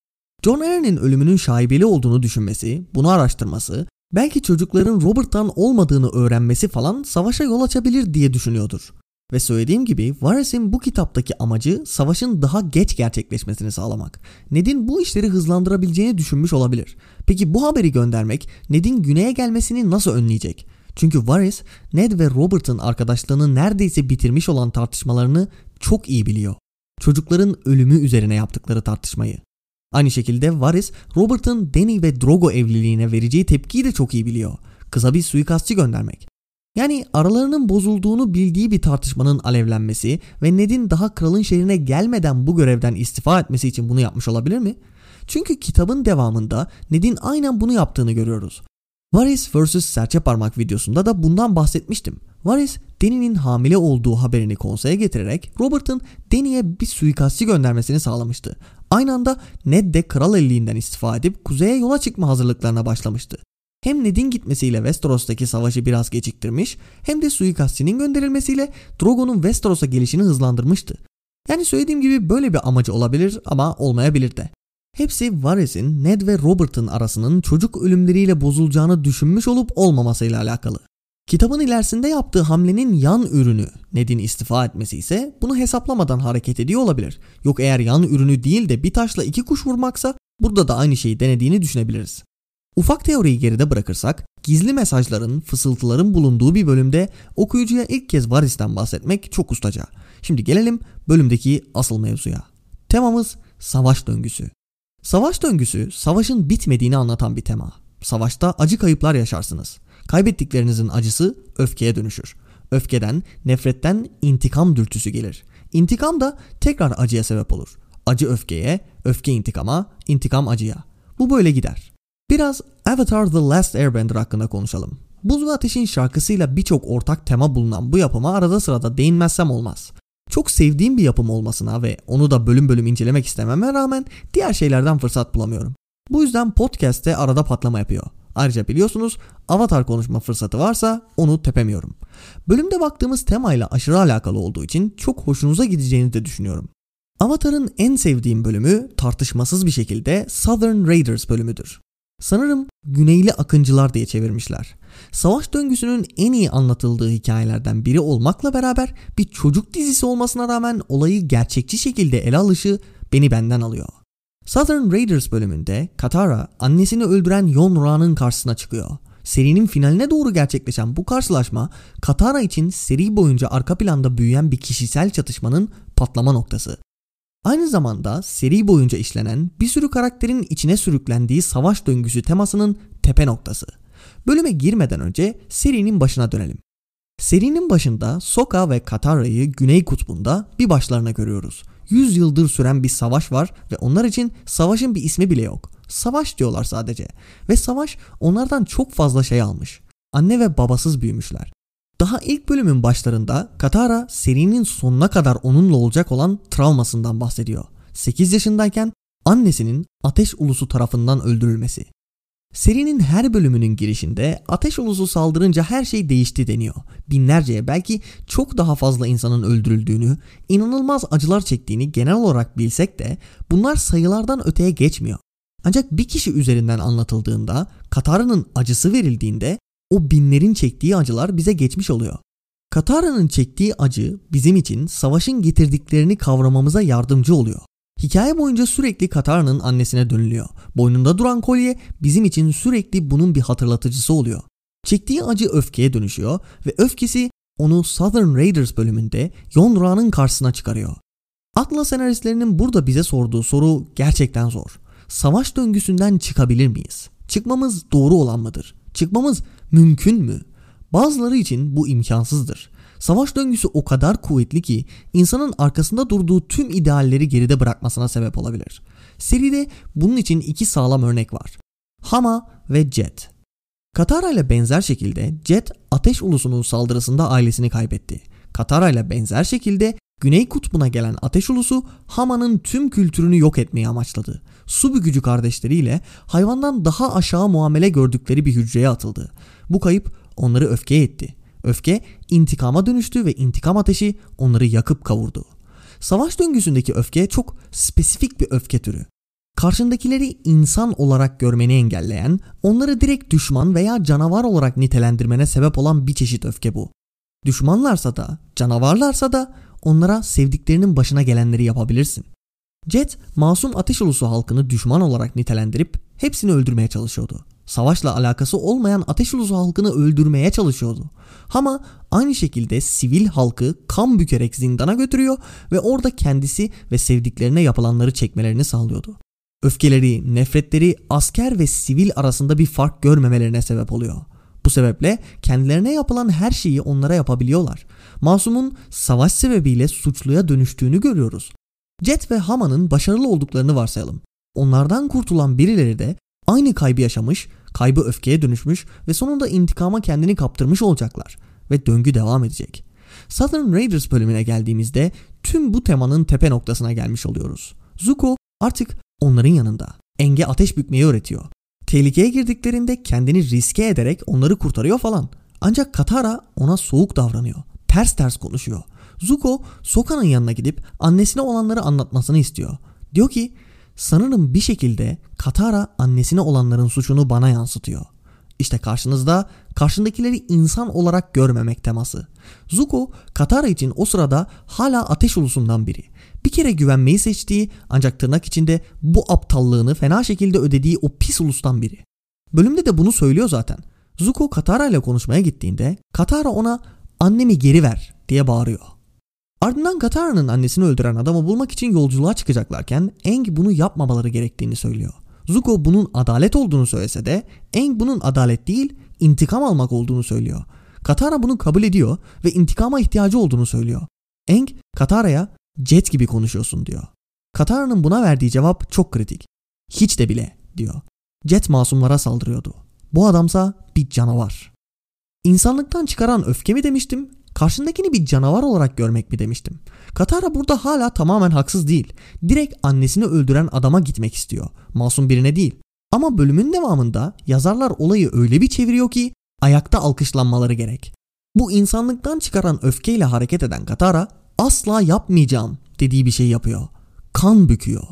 John Arryn'in ölümünün şaibeli olduğunu düşünmesi, bunu araştırması, belki çocukların Robert'tan olmadığını öğrenmesi falan savaşa yol açabilir diye düşünüyordur. Ve söylediğim gibi Varys'in bu kitaptaki amacı savaşın daha geç gerçekleşmesini sağlamak. Ned'in bu işleri hızlandırabileceğini düşünmüş olabilir. Peki bu haberi göndermek Ned'in güneye gelmesini nasıl önleyecek? Çünkü Varys, Ned ve Robert'ın arkadaşlığını neredeyse bitirmiş olan tartışmalarını çok iyi biliyor. Çocukların ölümü üzerine yaptıkları tartışmayı. Aynı şekilde Varys, Robert'ın Dany ve Drogo evliliğine vereceği tepkiyi de çok iyi biliyor. Kıza bir suikastçı göndermek. Yani aralarının bozulduğunu bildiği bir tartışmanın alevlenmesi ve Ned'in daha kralın şehrine gelmeden bu görevden istifa etmesi için bunu yapmış olabilir mi? Çünkü kitabın devamında Ned'in aynen bunu yaptığını görüyoruz. Varys vs. Serçe Parmak videosunda da bundan bahsetmiştim. Varys, Dany'nin hamile olduğu haberini konseye getirerek Robert'ın Dany'e bir suikastçı göndermesini sağlamıştı. Aynı anda Ned de kral elliğinden istifa edip kuzeye yola çıkma hazırlıklarına başlamıştı. Hem Ned'in gitmesiyle Westeros'taki savaşı biraz geciktirmiş hem de suikastçının gönderilmesiyle Drogo'nun Westeros'a gelişini hızlandırmıştı. Yani söylediğim gibi böyle bir amacı olabilir ama olmayabilir de. Hepsi Varys'in Ned ve Robert'ın arasının çocuk ölümleriyle bozulacağını düşünmüş olup olmamasıyla alakalı. Kitabın ilerisinde yaptığı hamlenin yan ürünü Ned'in istifa etmesi ise bunu hesaplamadan hareket ediyor olabilir. Yok eğer yan ürünü değil de bir taşla iki kuş vurmaksa burada da aynı şeyi denediğini düşünebiliriz. Ufak teoriyi geride bırakırsak gizli mesajların, fısıltıların bulunduğu bir bölümde okuyucuya ilk kez Varys'ten bahsetmek çok ustaca. Şimdi gelelim bölümdeki asıl mevzuya. Temamız savaş döngüsü. Savaş döngüsü savaşın bitmediğini anlatan bir tema. Savaşta acı kayıplar yaşarsınız. Kaybettiklerinizin acısı öfkeye dönüşür. Öfkeden, nefretten intikam dürtüsü gelir. İntikam da tekrar acıya sebep olur. Acı öfkeye, öfke intikama, intikam acıya. Bu böyle gider. Biraz Avatar The Last Airbender hakkında konuşalım. Buz ve Ateş'in şarkısıyla birçok ortak tema bulunan bu yapıma arada sırada değinmezsem olmaz. Çok sevdiğim bir yapım olmasına ve onu da bölüm bölüm incelemek istememe rağmen diğer şeylerden fırsat bulamıyorum. Bu yüzden podcast'te arada patlama yapıyor. Ayrıca biliyorsunuz Avatar konuşma fırsatı varsa onu tepemiyorum. Bölümde baktığımız temayla aşırı alakalı olduğu için çok hoşunuza gideceğini de düşünüyorum. Avatar'ın en sevdiğim bölümü tartışmasız bir şekilde Southern Raiders bölümüdür. Sanırım Güneyli Akıncılar diye çevirmişler. Savaş döngüsünün en iyi anlatıldığı hikayelerden biri olmakla beraber bir çocuk dizisi olmasına rağmen olayı gerçekçi şekilde ele alışı beni benden alıyor. Southern Raiders bölümünde Katara annesini öldüren Yon Ra'nın karşısına çıkıyor. Serinin finaline doğru gerçekleşen bu karşılaşma Katara için seri boyunca arka planda büyüyen bir kişisel çatışmanın patlama noktası. Aynı zamanda seri boyunca işlenen bir sürü karakterin içine sürüklendiği savaş döngüsü temasının tepe noktası. Bölüme girmeden önce serinin başına dönelim. Serinin başında Soka ve Katara'yı Güney Kutbu'nda bir başlarına görüyoruz. 100 yıldır süren bir savaş var ve onlar için savaşın bir ismi bile yok. Savaş diyorlar sadece. Ve savaş onlardan çok fazla şey almış. Anne ve babasız büyümüşler. Daha ilk bölümün başlarında Katara serinin sonuna kadar onunla olacak olan travmasından bahsediyor. 8 yaşındayken annesinin ateş ulusu tarafından öldürülmesi. Serinin her bölümünün girişinde ateş ulusu saldırınca her şey değişti deniyor. Binlerceye belki çok daha fazla insanın öldürüldüğünü, inanılmaz acılar çektiğini genel olarak bilsek de bunlar sayılardan öteye geçmiyor. Ancak bir kişi üzerinden anlatıldığında, Katara'nın acısı verildiğinde o binlerin çektiği acılar bize geçmiş oluyor. Katara'nın çektiği acı bizim için savaşın getirdiklerini kavramamıza yardımcı oluyor. Hikaye boyunca sürekli Katara'nın annesine dönülüyor. Boynunda duran kolye bizim için sürekli bunun bir hatırlatıcısı oluyor. Çektiği acı öfkeye dönüşüyor ve öfkesi onu Southern Raiders bölümünde Yonra'nın karşısına çıkarıyor. Atla senaristlerinin burada bize sorduğu soru gerçekten zor. Savaş döngüsünden çıkabilir miyiz? Çıkmamız doğru olan mıdır? Çıkmamız mümkün mü? Bazıları için bu imkansızdır. Savaş döngüsü o kadar kuvvetli ki insanın arkasında durduğu tüm idealleri geride bırakmasına sebep olabilir. Seride bunun için iki sağlam örnek var. Hama ve Jet. Katara ile benzer şekilde Jet ateş ulusunun saldırısında ailesini kaybetti. Katara ile benzer şekilde Güney Kutbu'na gelen ateş ulusu Hama'nın tüm kültürünü yok etmeyi amaçladı. Su bükücü kardeşleriyle hayvandan daha aşağı muamele gördükleri bir hücreye atıldı. Bu kayıp onları öfkeye etti. Öfke intikama dönüştü ve intikam ateşi onları yakıp kavurdu. Savaş döngüsündeki öfke çok spesifik bir öfke türü. Karşındakileri insan olarak görmeni engelleyen, onları direkt düşman veya canavar olarak nitelendirmene sebep olan bir çeşit öfke bu. Düşmanlarsa da, canavarlarsa da onlara sevdiklerinin başına gelenleri yapabilirsin. Jet, masum ateş ulusu halkını düşman olarak nitelendirip hepsini öldürmeye çalışıyordu. Savaşla alakası olmayan ateş ulusu halkını öldürmeye çalışıyordu. Ama aynı şekilde sivil halkı kan bükerek zindana götürüyor ve orada kendisi ve sevdiklerine yapılanları çekmelerini sağlıyordu. Öfkeleri, nefretleri asker ve sivil arasında bir fark görmemelerine sebep oluyor. Bu sebeple kendilerine yapılan her şeyi onlara yapabiliyorlar. Masumun savaş sebebiyle suçluya dönüştüğünü görüyoruz. Jet ve Hama'nın başarılı olduklarını varsayalım. Onlardan kurtulan birileri de aynı kaybı yaşamış, kaybı öfkeye dönüşmüş ve sonunda intikama kendini kaptırmış olacaklar ve döngü devam edecek. Southern Raiders bölümüne geldiğimizde tüm bu temanın tepe noktasına gelmiş oluyoruz. Zuko artık onların yanında. Enge ateş bükmeyi öğretiyor. Tehlikeye girdiklerinde kendini riske ederek onları kurtarıyor falan. Ancak Katara ona soğuk davranıyor. Ters ters konuşuyor. Zuko Soka'nın yanına gidip annesine olanları anlatmasını istiyor. Diyor ki sanırım bir şekilde Katara annesine olanların suçunu bana yansıtıyor. İşte karşınızda karşındakileri insan olarak görmemek teması. Zuko Katara için o sırada hala ateş ulusundan biri. Bir kere güvenmeyi seçtiği ancak tırnak içinde bu aptallığını fena şekilde ödediği o pis ulustan biri. Bölümde de bunu söylüyor zaten. Zuko Katara ile konuşmaya gittiğinde Katara ona annemi geri ver diye bağırıyor. Ardından Katara'nın annesini öldüren adamı bulmak için yolculuğa çıkacaklarken Eng bunu yapmamaları gerektiğini söylüyor. Zuko bunun adalet olduğunu söylese de Eng bunun adalet değil intikam almak olduğunu söylüyor. Katara bunu kabul ediyor ve intikama ihtiyacı olduğunu söylüyor. Eng Katara'ya jet gibi konuşuyorsun diyor. Katara'nın buna verdiği cevap çok kritik. Hiç de bile diyor. Jet masumlara saldırıyordu. Bu adamsa bir canavar. İnsanlıktan çıkaran öfke mi demiştim Karşındakini bir canavar olarak görmek mi demiştim. Katara burada hala tamamen haksız değil. Direkt annesini öldüren adama gitmek istiyor. Masum birine değil. Ama bölümün devamında yazarlar olayı öyle bir çeviriyor ki ayakta alkışlanmaları gerek. Bu insanlıktan çıkaran öfkeyle hareket eden Katara asla yapmayacağım dediği bir şey yapıyor. Kan büküyor.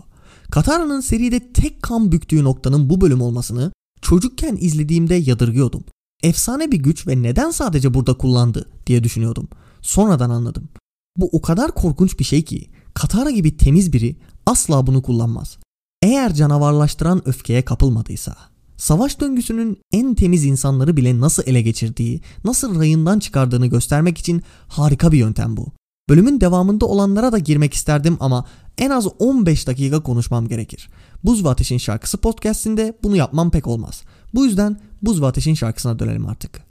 Katara'nın seride tek kan büktüğü noktanın bu bölüm olmasını Çocukken izlediğimde yadırgıyordum. Efsane bir güç ve neden sadece burada kullandı diye düşünüyordum. Sonradan anladım. Bu o kadar korkunç bir şey ki Katara gibi temiz biri asla bunu kullanmaz. Eğer canavarlaştıran öfkeye kapılmadıysa. Savaş döngüsünün en temiz insanları bile nasıl ele geçirdiği, nasıl rayından çıkardığını göstermek için harika bir yöntem bu. Bölümün devamında olanlara da girmek isterdim ama en az 15 dakika konuşmam gerekir. Buz ve Ateş'in şarkısı podcastinde bunu yapmam pek olmaz. Bu yüzden Buz ve Ateş'in şarkısına dönelim artık.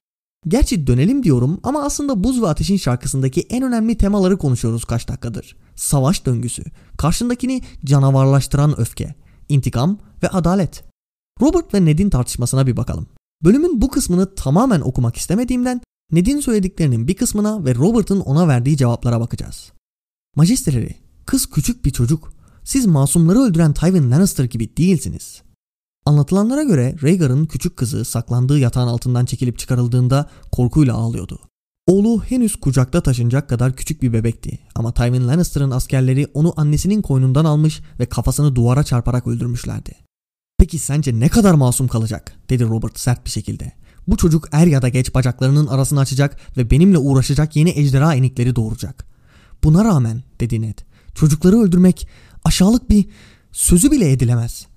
Gerçi dönelim diyorum ama aslında Buz ve Ateş'in şarkısındaki en önemli temaları konuşuyoruz kaç dakikadır. Savaş döngüsü, karşındakini canavarlaştıran öfke, intikam ve adalet. Robert ve Ned'in tartışmasına bir bakalım. Bölümün bu kısmını tamamen okumak istemediğimden Ned'in söylediklerinin bir kısmına ve Robert'ın ona verdiği cevaplara bakacağız. Majesteleri, kız küçük bir çocuk. Siz masumları öldüren Tywin Lannister gibi değilsiniz. Anlatılanlara göre Rhaegar'ın küçük kızı saklandığı yatağın altından çekilip çıkarıldığında korkuyla ağlıyordu. Oğlu henüz kucakta taşınacak kadar küçük bir bebekti ama Tywin Lannister'ın askerleri onu annesinin koynundan almış ve kafasını duvara çarparak öldürmüşlerdi. Peki sence ne kadar masum kalacak? dedi Robert sert bir şekilde. Bu çocuk er ya da geç bacaklarının arasını açacak ve benimle uğraşacak yeni ejderha enikleri doğuracak. Buna rağmen dedi Ned. Çocukları öldürmek aşağılık bir sözü bile edilemez.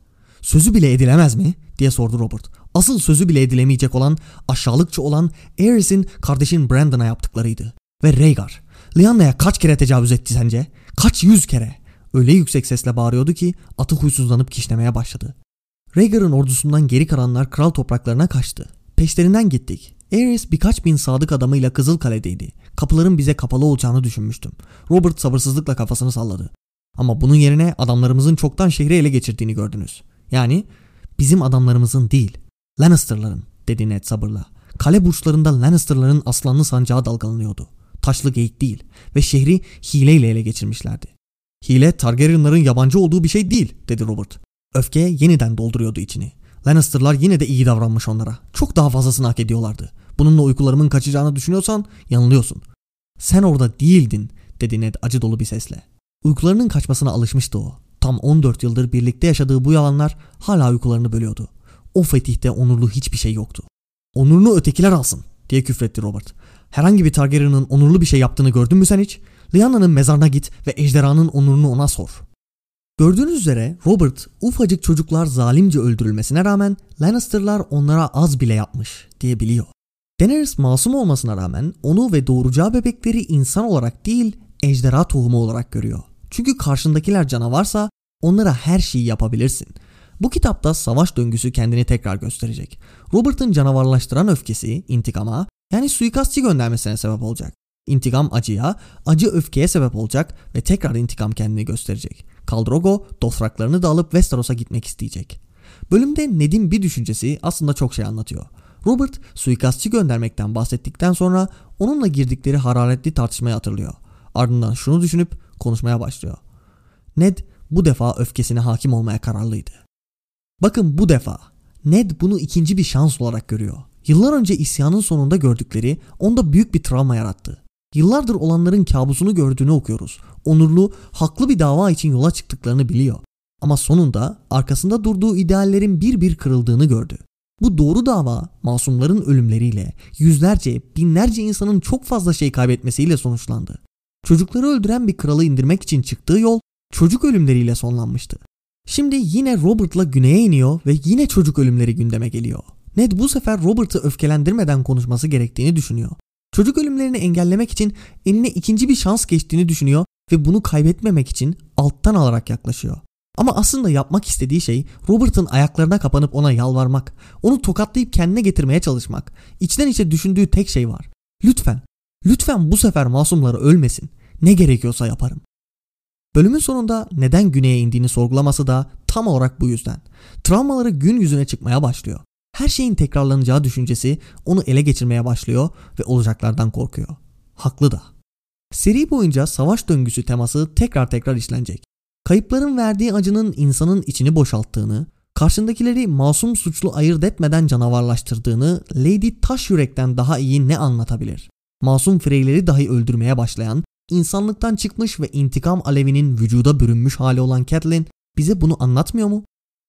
Sözü bile edilemez mi? diye sordu Robert. Asıl sözü bile edilemeyecek olan, aşağılıkça olan Aerys'in kardeşin Brandon'a yaptıklarıydı. Ve Rhaegar. Lyanna'ya kaç kere tecavüz etti sence? Kaç yüz kere? Öyle yüksek sesle bağırıyordu ki atı huysuzlanıp kişnemeye başladı. Rhaegar'ın ordusundan geri kalanlar kral topraklarına kaçtı. Peşlerinden gittik. Aerys birkaç bin sadık adamıyla Kızıl Kale'deydi. Kapıların bize kapalı olacağını düşünmüştüm. Robert sabırsızlıkla kafasını salladı. Ama bunun yerine adamlarımızın çoktan şehri ele geçirdiğini gördünüz. Yani bizim adamlarımızın değil, Lannister'ların dedi Ned sabırla. Kale burçlarında Lannister'ların aslanlı sancağı dalgalanıyordu. Taşlı geyik değil ve şehri hileyle ele geçirmişlerdi. Hile Targaryenların yabancı olduğu bir şey değil dedi Robert. Öfke yeniden dolduruyordu içini. Lannister'lar yine de iyi davranmış onlara. Çok daha fazlasını hak ediyorlardı. Bununla uykularımın kaçacağını düşünüyorsan yanılıyorsun. Sen orada değildin dedi Ned acı dolu bir sesle. Uykularının kaçmasına alışmıştı o. Tam 14 yıldır birlikte yaşadığı bu yalanlar hala uykularını bölüyordu. O fetihte onurlu hiçbir şey yoktu. Onurunu ötekiler alsın diye küfretti Robert. Herhangi bir Targaryen'ın onurlu bir şey yaptığını gördün mü sen hiç? Lyana'nın mezarına git ve ejderhanın onurunu ona sor. Gördüğünüz üzere Robert ufacık çocuklar zalimce öldürülmesine rağmen Lannister'lar onlara az bile yapmış diye biliyor. Daenerys masum olmasına rağmen onu ve doğuracağı bebekleri insan olarak değil ejderha tohumu olarak görüyor. Çünkü karşındakiler canavarsa onlara her şeyi yapabilirsin. Bu kitapta savaş döngüsü kendini tekrar gösterecek. Robert'ın canavarlaştıran öfkesi intikama yani suikastçı göndermesine sebep olacak. İntikam acıya, acı öfkeye sebep olacak ve tekrar intikam kendini gösterecek. Kaldrogo dosraklarını da alıp Westeros'a gitmek isteyecek. Bölümde Ned'in bir düşüncesi aslında çok şey anlatıyor. Robert suikastçı göndermekten bahsettikten sonra onunla girdikleri hararetli tartışmayı hatırlıyor. Ardından şunu düşünüp konuşmaya başlıyor. Ned bu defa öfkesine hakim olmaya kararlıydı. Bakın bu defa Ned bunu ikinci bir şans olarak görüyor. Yıllar önce isyanın sonunda gördükleri onda büyük bir travma yarattı. Yıllardır olanların kabusunu gördüğünü okuyoruz. Onurlu, haklı bir dava için yola çıktıklarını biliyor. Ama sonunda arkasında durduğu ideallerin bir bir kırıldığını gördü. Bu doğru dava masumların ölümleriyle, yüzlerce, binlerce insanın çok fazla şey kaybetmesiyle sonuçlandı. Çocukları öldüren bir kralı indirmek için çıktığı yol çocuk ölümleriyle sonlanmıştı. Şimdi yine Robert'la güneye iniyor ve yine çocuk ölümleri gündeme geliyor. Ned bu sefer Robert'ı öfkelendirmeden konuşması gerektiğini düşünüyor. Çocuk ölümlerini engellemek için eline ikinci bir şans geçtiğini düşünüyor ve bunu kaybetmemek için alttan alarak yaklaşıyor. Ama aslında yapmak istediği şey Robert'ın ayaklarına kapanıp ona yalvarmak, onu tokatlayıp kendine getirmeye çalışmak. İçten içe düşündüğü tek şey var. Lütfen, lütfen bu sefer masumları ölmesin. Ne gerekiyorsa yaparım. Bölümün sonunda neden güneye indiğini sorgulaması da tam olarak bu yüzden. Travmaları gün yüzüne çıkmaya başlıyor. Her şeyin tekrarlanacağı düşüncesi onu ele geçirmeye başlıyor ve olacaklardan korkuyor. Haklı da. Seri boyunca savaş döngüsü teması tekrar tekrar işlenecek. Kayıpların verdiği acının insanın içini boşalttığını, karşındakileri masum suçlu ayırt etmeden canavarlaştırdığını Lady Taş Yürek'ten daha iyi ne anlatabilir? Masum Freyleri dahi öldürmeye başlayan, insanlıktan çıkmış ve intikam alevinin vücuda bürünmüş hali olan Catelyn bize bunu anlatmıyor mu?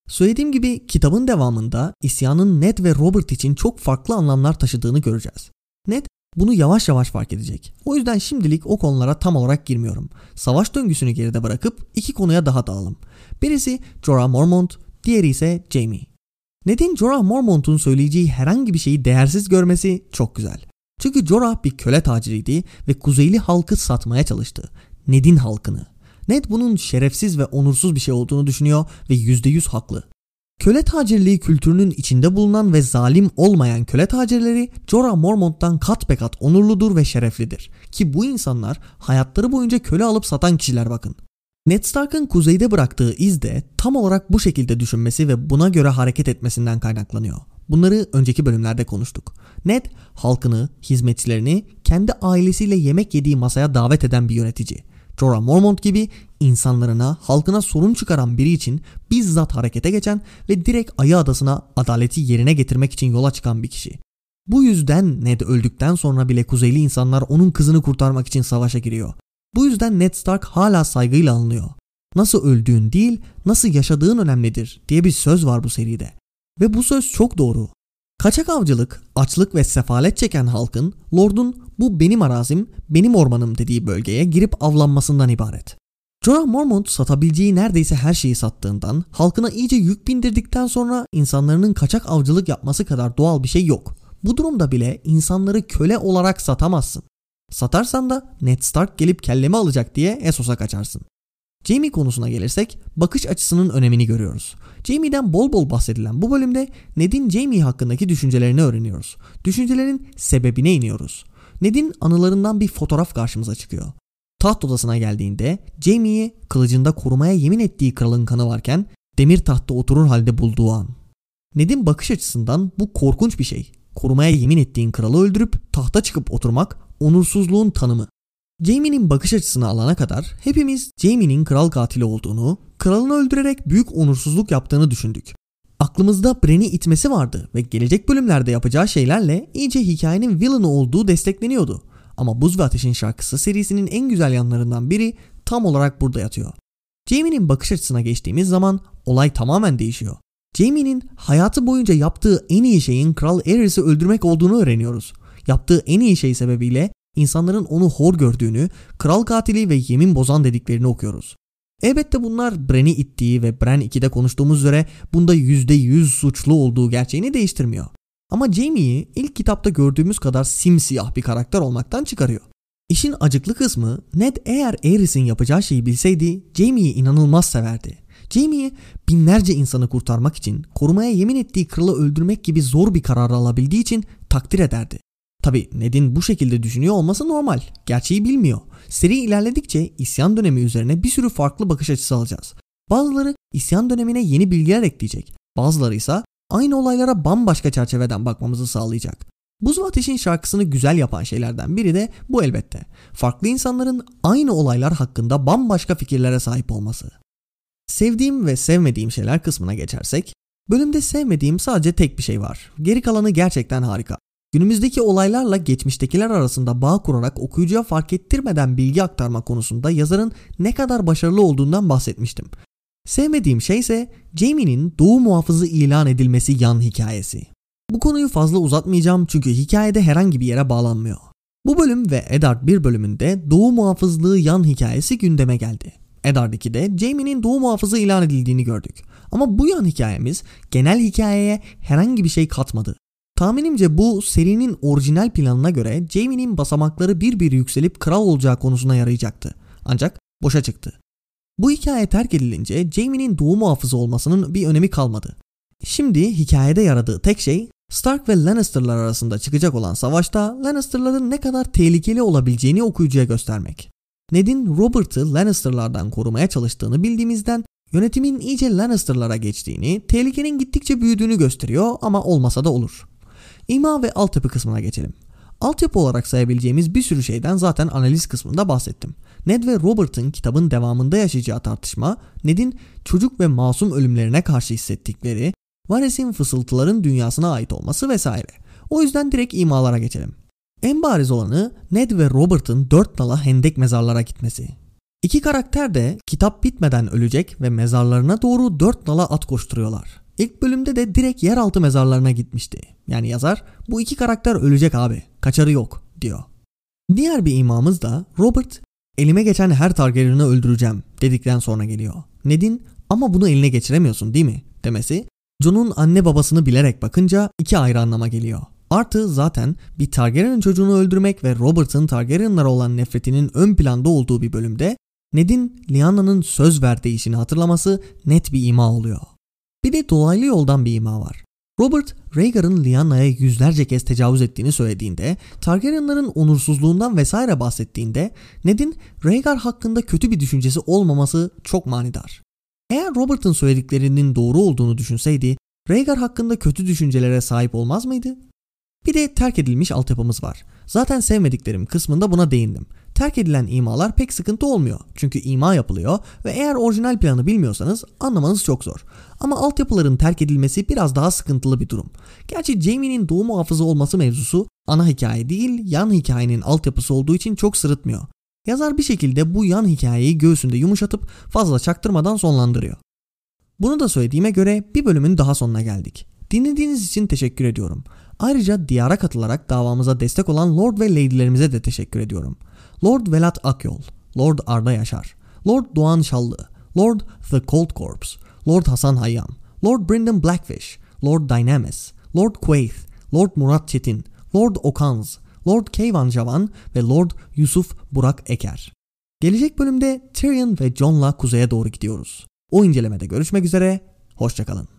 Söylediğim gibi kitabın devamında isyanın Ned ve Robert için çok farklı anlamlar taşıdığını göreceğiz. Ned bunu yavaş yavaş fark edecek. O yüzden şimdilik o konulara tam olarak girmiyorum. Savaş döngüsünü geride bırakıp iki konuya daha dağılım. Birisi Jorah Mormont, diğeri ise Jaime. Ned'in Jorah Mormont'un söyleyeceği herhangi bir şeyi değersiz görmesi çok güzel. Çünkü Jorah bir köle taciriydi ve kuzeyli halkı satmaya çalıştı. Ned'in halkını. Ned bunun şerefsiz ve onursuz bir şey olduğunu düşünüyor ve %100 haklı. Köle tacirliği kültürünün içinde bulunan ve zalim olmayan köle tacirleri Jorah Mormont'tan kat be kat onurludur ve şereflidir. Ki bu insanlar hayatları boyunca köle alıp satan kişiler bakın. Ned Stark'ın kuzeyde bıraktığı iz de tam olarak bu şekilde düşünmesi ve buna göre hareket etmesinden kaynaklanıyor. Bunları önceki bölümlerde konuştuk. Ned halkını, hizmetçilerini kendi ailesiyle yemek yediği masaya davet eden bir yönetici. Jorah Mormont gibi insanlarına, halkına sorun çıkaran biri için bizzat harekete geçen ve direkt Ayı Adası'na adaleti yerine getirmek için yola çıkan bir kişi. Bu yüzden Ned öldükten sonra bile kuzeyli insanlar onun kızını kurtarmak için savaşa giriyor. Bu yüzden Ned Stark hala saygıyla anılıyor. Nasıl öldüğün değil, nasıl yaşadığın önemlidir diye bir söz var bu seride. Ve bu söz çok doğru. Kaçak avcılık, açlık ve sefalet çeken halkın Lord'un bu benim arazim, benim ormanım dediği bölgeye girip avlanmasından ibaret. Jorah Mormont satabileceği neredeyse her şeyi sattığından halkına iyice yük bindirdikten sonra insanların kaçak avcılık yapması kadar doğal bir şey yok. Bu durumda bile insanları köle olarak satamazsın. Satarsan da Ned Stark gelip kellemi alacak diye Essos'a kaçarsın. Jamie konusuna gelirsek bakış açısının önemini görüyoruz. Jamie'den bol bol bahsedilen bu bölümde Ned'in Jamie hakkındaki düşüncelerini öğreniyoruz. Düşüncelerin sebebine iniyoruz. Ned'in anılarından bir fotoğraf karşımıza çıkıyor. Taht odasına geldiğinde Jamie'yi kılıcında korumaya yemin ettiği kralın kanı varken demir tahtta oturur halde bulduğu an. Ned'in bakış açısından bu korkunç bir şey. Korumaya yemin ettiğin kralı öldürüp tahta çıkıp oturmak onursuzluğun tanımı. Jaime'nin bakış açısını alana kadar hepimiz Jaime'nin kral katili olduğunu, kralını öldürerek büyük onursuzluk yaptığını düşündük. Aklımızda Bren'i itmesi vardı ve gelecek bölümlerde yapacağı şeylerle iyice hikayenin villain'ı olduğu destekleniyordu. Ama Buz ve Ateş'in şarkısı serisinin en güzel yanlarından biri tam olarak burada yatıyor. Jaime'nin bakış açısına geçtiğimiz zaman olay tamamen değişiyor. Jaime'nin hayatı boyunca yaptığı en iyi şeyin Kral Aerys'i öldürmek olduğunu öğreniyoruz. Yaptığı en iyi şey sebebiyle insanların onu hor gördüğünü, kral katili ve yemin bozan dediklerini okuyoruz. Elbette bunlar Bren'i ittiği ve Bren 2'de konuştuğumuz üzere bunda %100 suçlu olduğu gerçeğini değiştirmiyor. Ama Jaime'yi ilk kitapta gördüğümüz kadar simsiyah bir karakter olmaktan çıkarıyor. İşin acıklı kısmı Ned eğer Aerys'in yapacağı şeyi bilseydi Jaime'yi inanılmaz severdi. Jaime'yi binlerce insanı kurtarmak için korumaya yemin ettiği kralı öldürmek gibi zor bir karar alabildiği için takdir ederdi. Tabi Ned'in bu şekilde düşünüyor olması normal. Gerçeği bilmiyor. Seri ilerledikçe isyan dönemi üzerine bir sürü farklı bakış açısı alacağız. Bazıları isyan dönemine yeni bilgiler ekleyecek. Bazıları ise aynı olaylara bambaşka çerçeveden bakmamızı sağlayacak. Buz ve Ateş'in şarkısını güzel yapan şeylerden biri de bu elbette. Farklı insanların aynı olaylar hakkında bambaşka fikirlere sahip olması. Sevdiğim ve sevmediğim şeyler kısmına geçersek, bölümde sevmediğim sadece tek bir şey var. Geri kalanı gerçekten harika. Günümüzdeki olaylarla geçmiştekiler arasında bağ kurarak okuyucuya fark ettirmeden bilgi aktarma konusunda yazarın ne kadar başarılı olduğundan bahsetmiştim. Sevmediğim şey ise Jamie'nin doğu muhafızı ilan edilmesi yan hikayesi. Bu konuyu fazla uzatmayacağım çünkü hikayede herhangi bir yere bağlanmıyor. Bu bölüm ve Eddard 1 bölümünde doğu muhafızlığı yan hikayesi gündeme geldi. Eddard 2'de Jamie'nin doğu muhafızı ilan edildiğini gördük. Ama bu yan hikayemiz genel hikayeye herhangi bir şey katmadı. Tahminimce bu serinin orijinal planına göre Jaime'nin basamakları bir bir yükselip kral olacağı konusuna yarayacaktı. Ancak boşa çıktı. Bu hikaye terk edilince Jaime'nin doğu muhafızı olmasının bir önemi kalmadı. Şimdi hikayede yaradığı tek şey Stark ve Lannister'lar arasında çıkacak olan savaşta Lannister'ların ne kadar tehlikeli olabileceğini okuyucuya göstermek. Ned'in Robert'ı Lannister'lardan korumaya çalıştığını bildiğimizden yönetimin iyice Lannister'lara geçtiğini, tehlikenin gittikçe büyüdüğünü gösteriyor ama olmasa da olur. İma ve altyapı kısmına geçelim. Altyapı olarak sayabileceğimiz bir sürü şeyden zaten analiz kısmında bahsettim. Ned ve Robert'ın kitabın devamında yaşayacağı tartışma, Ned'in çocuk ve masum ölümlerine karşı hissettikleri, Varys'in fısıltıların dünyasına ait olması vesaire. O yüzden direkt imalara geçelim. En bariz olanı Ned ve Robert'ın dört nala hendek mezarlara gitmesi. İki karakter de kitap bitmeden ölecek ve mezarlarına doğru dört nala at koşturuyorlar. İlk bölümde de direkt yeraltı mezarlarına gitmişti. Yani yazar bu iki karakter ölecek abi kaçarı yok diyor. Diğer bir imamız da Robert elime geçen her Targaryen'ı öldüreceğim dedikten sonra geliyor. Ned'in ama bunu eline geçiremiyorsun değil mi demesi Jon'un anne babasını bilerek bakınca iki ayrı anlama geliyor. Artı zaten bir Targaryen çocuğunu öldürmek ve Robert'ın Targaryen'lara olan nefretinin ön planda olduğu bir bölümde Ned'in Lyana'nın söz verdiği işini hatırlaması net bir ima oluyor. Bir de dolaylı yoldan bir ima var. Robert, Rhaegar'ın Lyana'ya yüzlerce kez tecavüz ettiğini söylediğinde, Targaryenların onursuzluğundan vesaire bahsettiğinde Ned'in Rhaegar hakkında kötü bir düşüncesi olmaması çok manidar. Eğer Robert'ın söylediklerinin doğru olduğunu düşünseydi, Rhaegar hakkında kötü düşüncelere sahip olmaz mıydı? Bir de terk edilmiş altyapımız var. Zaten sevmediklerim kısmında buna değindim. Terk edilen imalar pek sıkıntı olmuyor. Çünkü ima yapılıyor ve eğer orijinal planı bilmiyorsanız anlamanız çok zor. Ama altyapıların terk edilmesi biraz daha sıkıntılı bir durum. Gerçi Jamie'nin doğum hafızı olması mevzusu ana hikaye değil yan hikayenin altyapısı olduğu için çok sırıtmıyor. Yazar bir şekilde bu yan hikayeyi göğsünde yumuşatıp fazla çaktırmadan sonlandırıyor. Bunu da söylediğime göre bir bölümün daha sonuna geldik. Dinlediğiniz için teşekkür ediyorum. Ayrıca diyara katılarak davamıza destek olan Lord ve Lady'lerimize de teşekkür ediyorum. Lord Velat Akyol, Lord Arda Yaşar, Lord Doğan Şallı, Lord The Cold Corpse, Lord Hasan Hayyam, Lord Brendan Blackfish, Lord Dynamis, Lord Quaith, Lord Murat Çetin, Lord Okans, Lord Keyvan Javan ve Lord Yusuf Burak Eker. Gelecek bölümde Tyrion ve Jon'la kuzeye doğru gidiyoruz. O incelemede görüşmek üzere, hoşçakalın.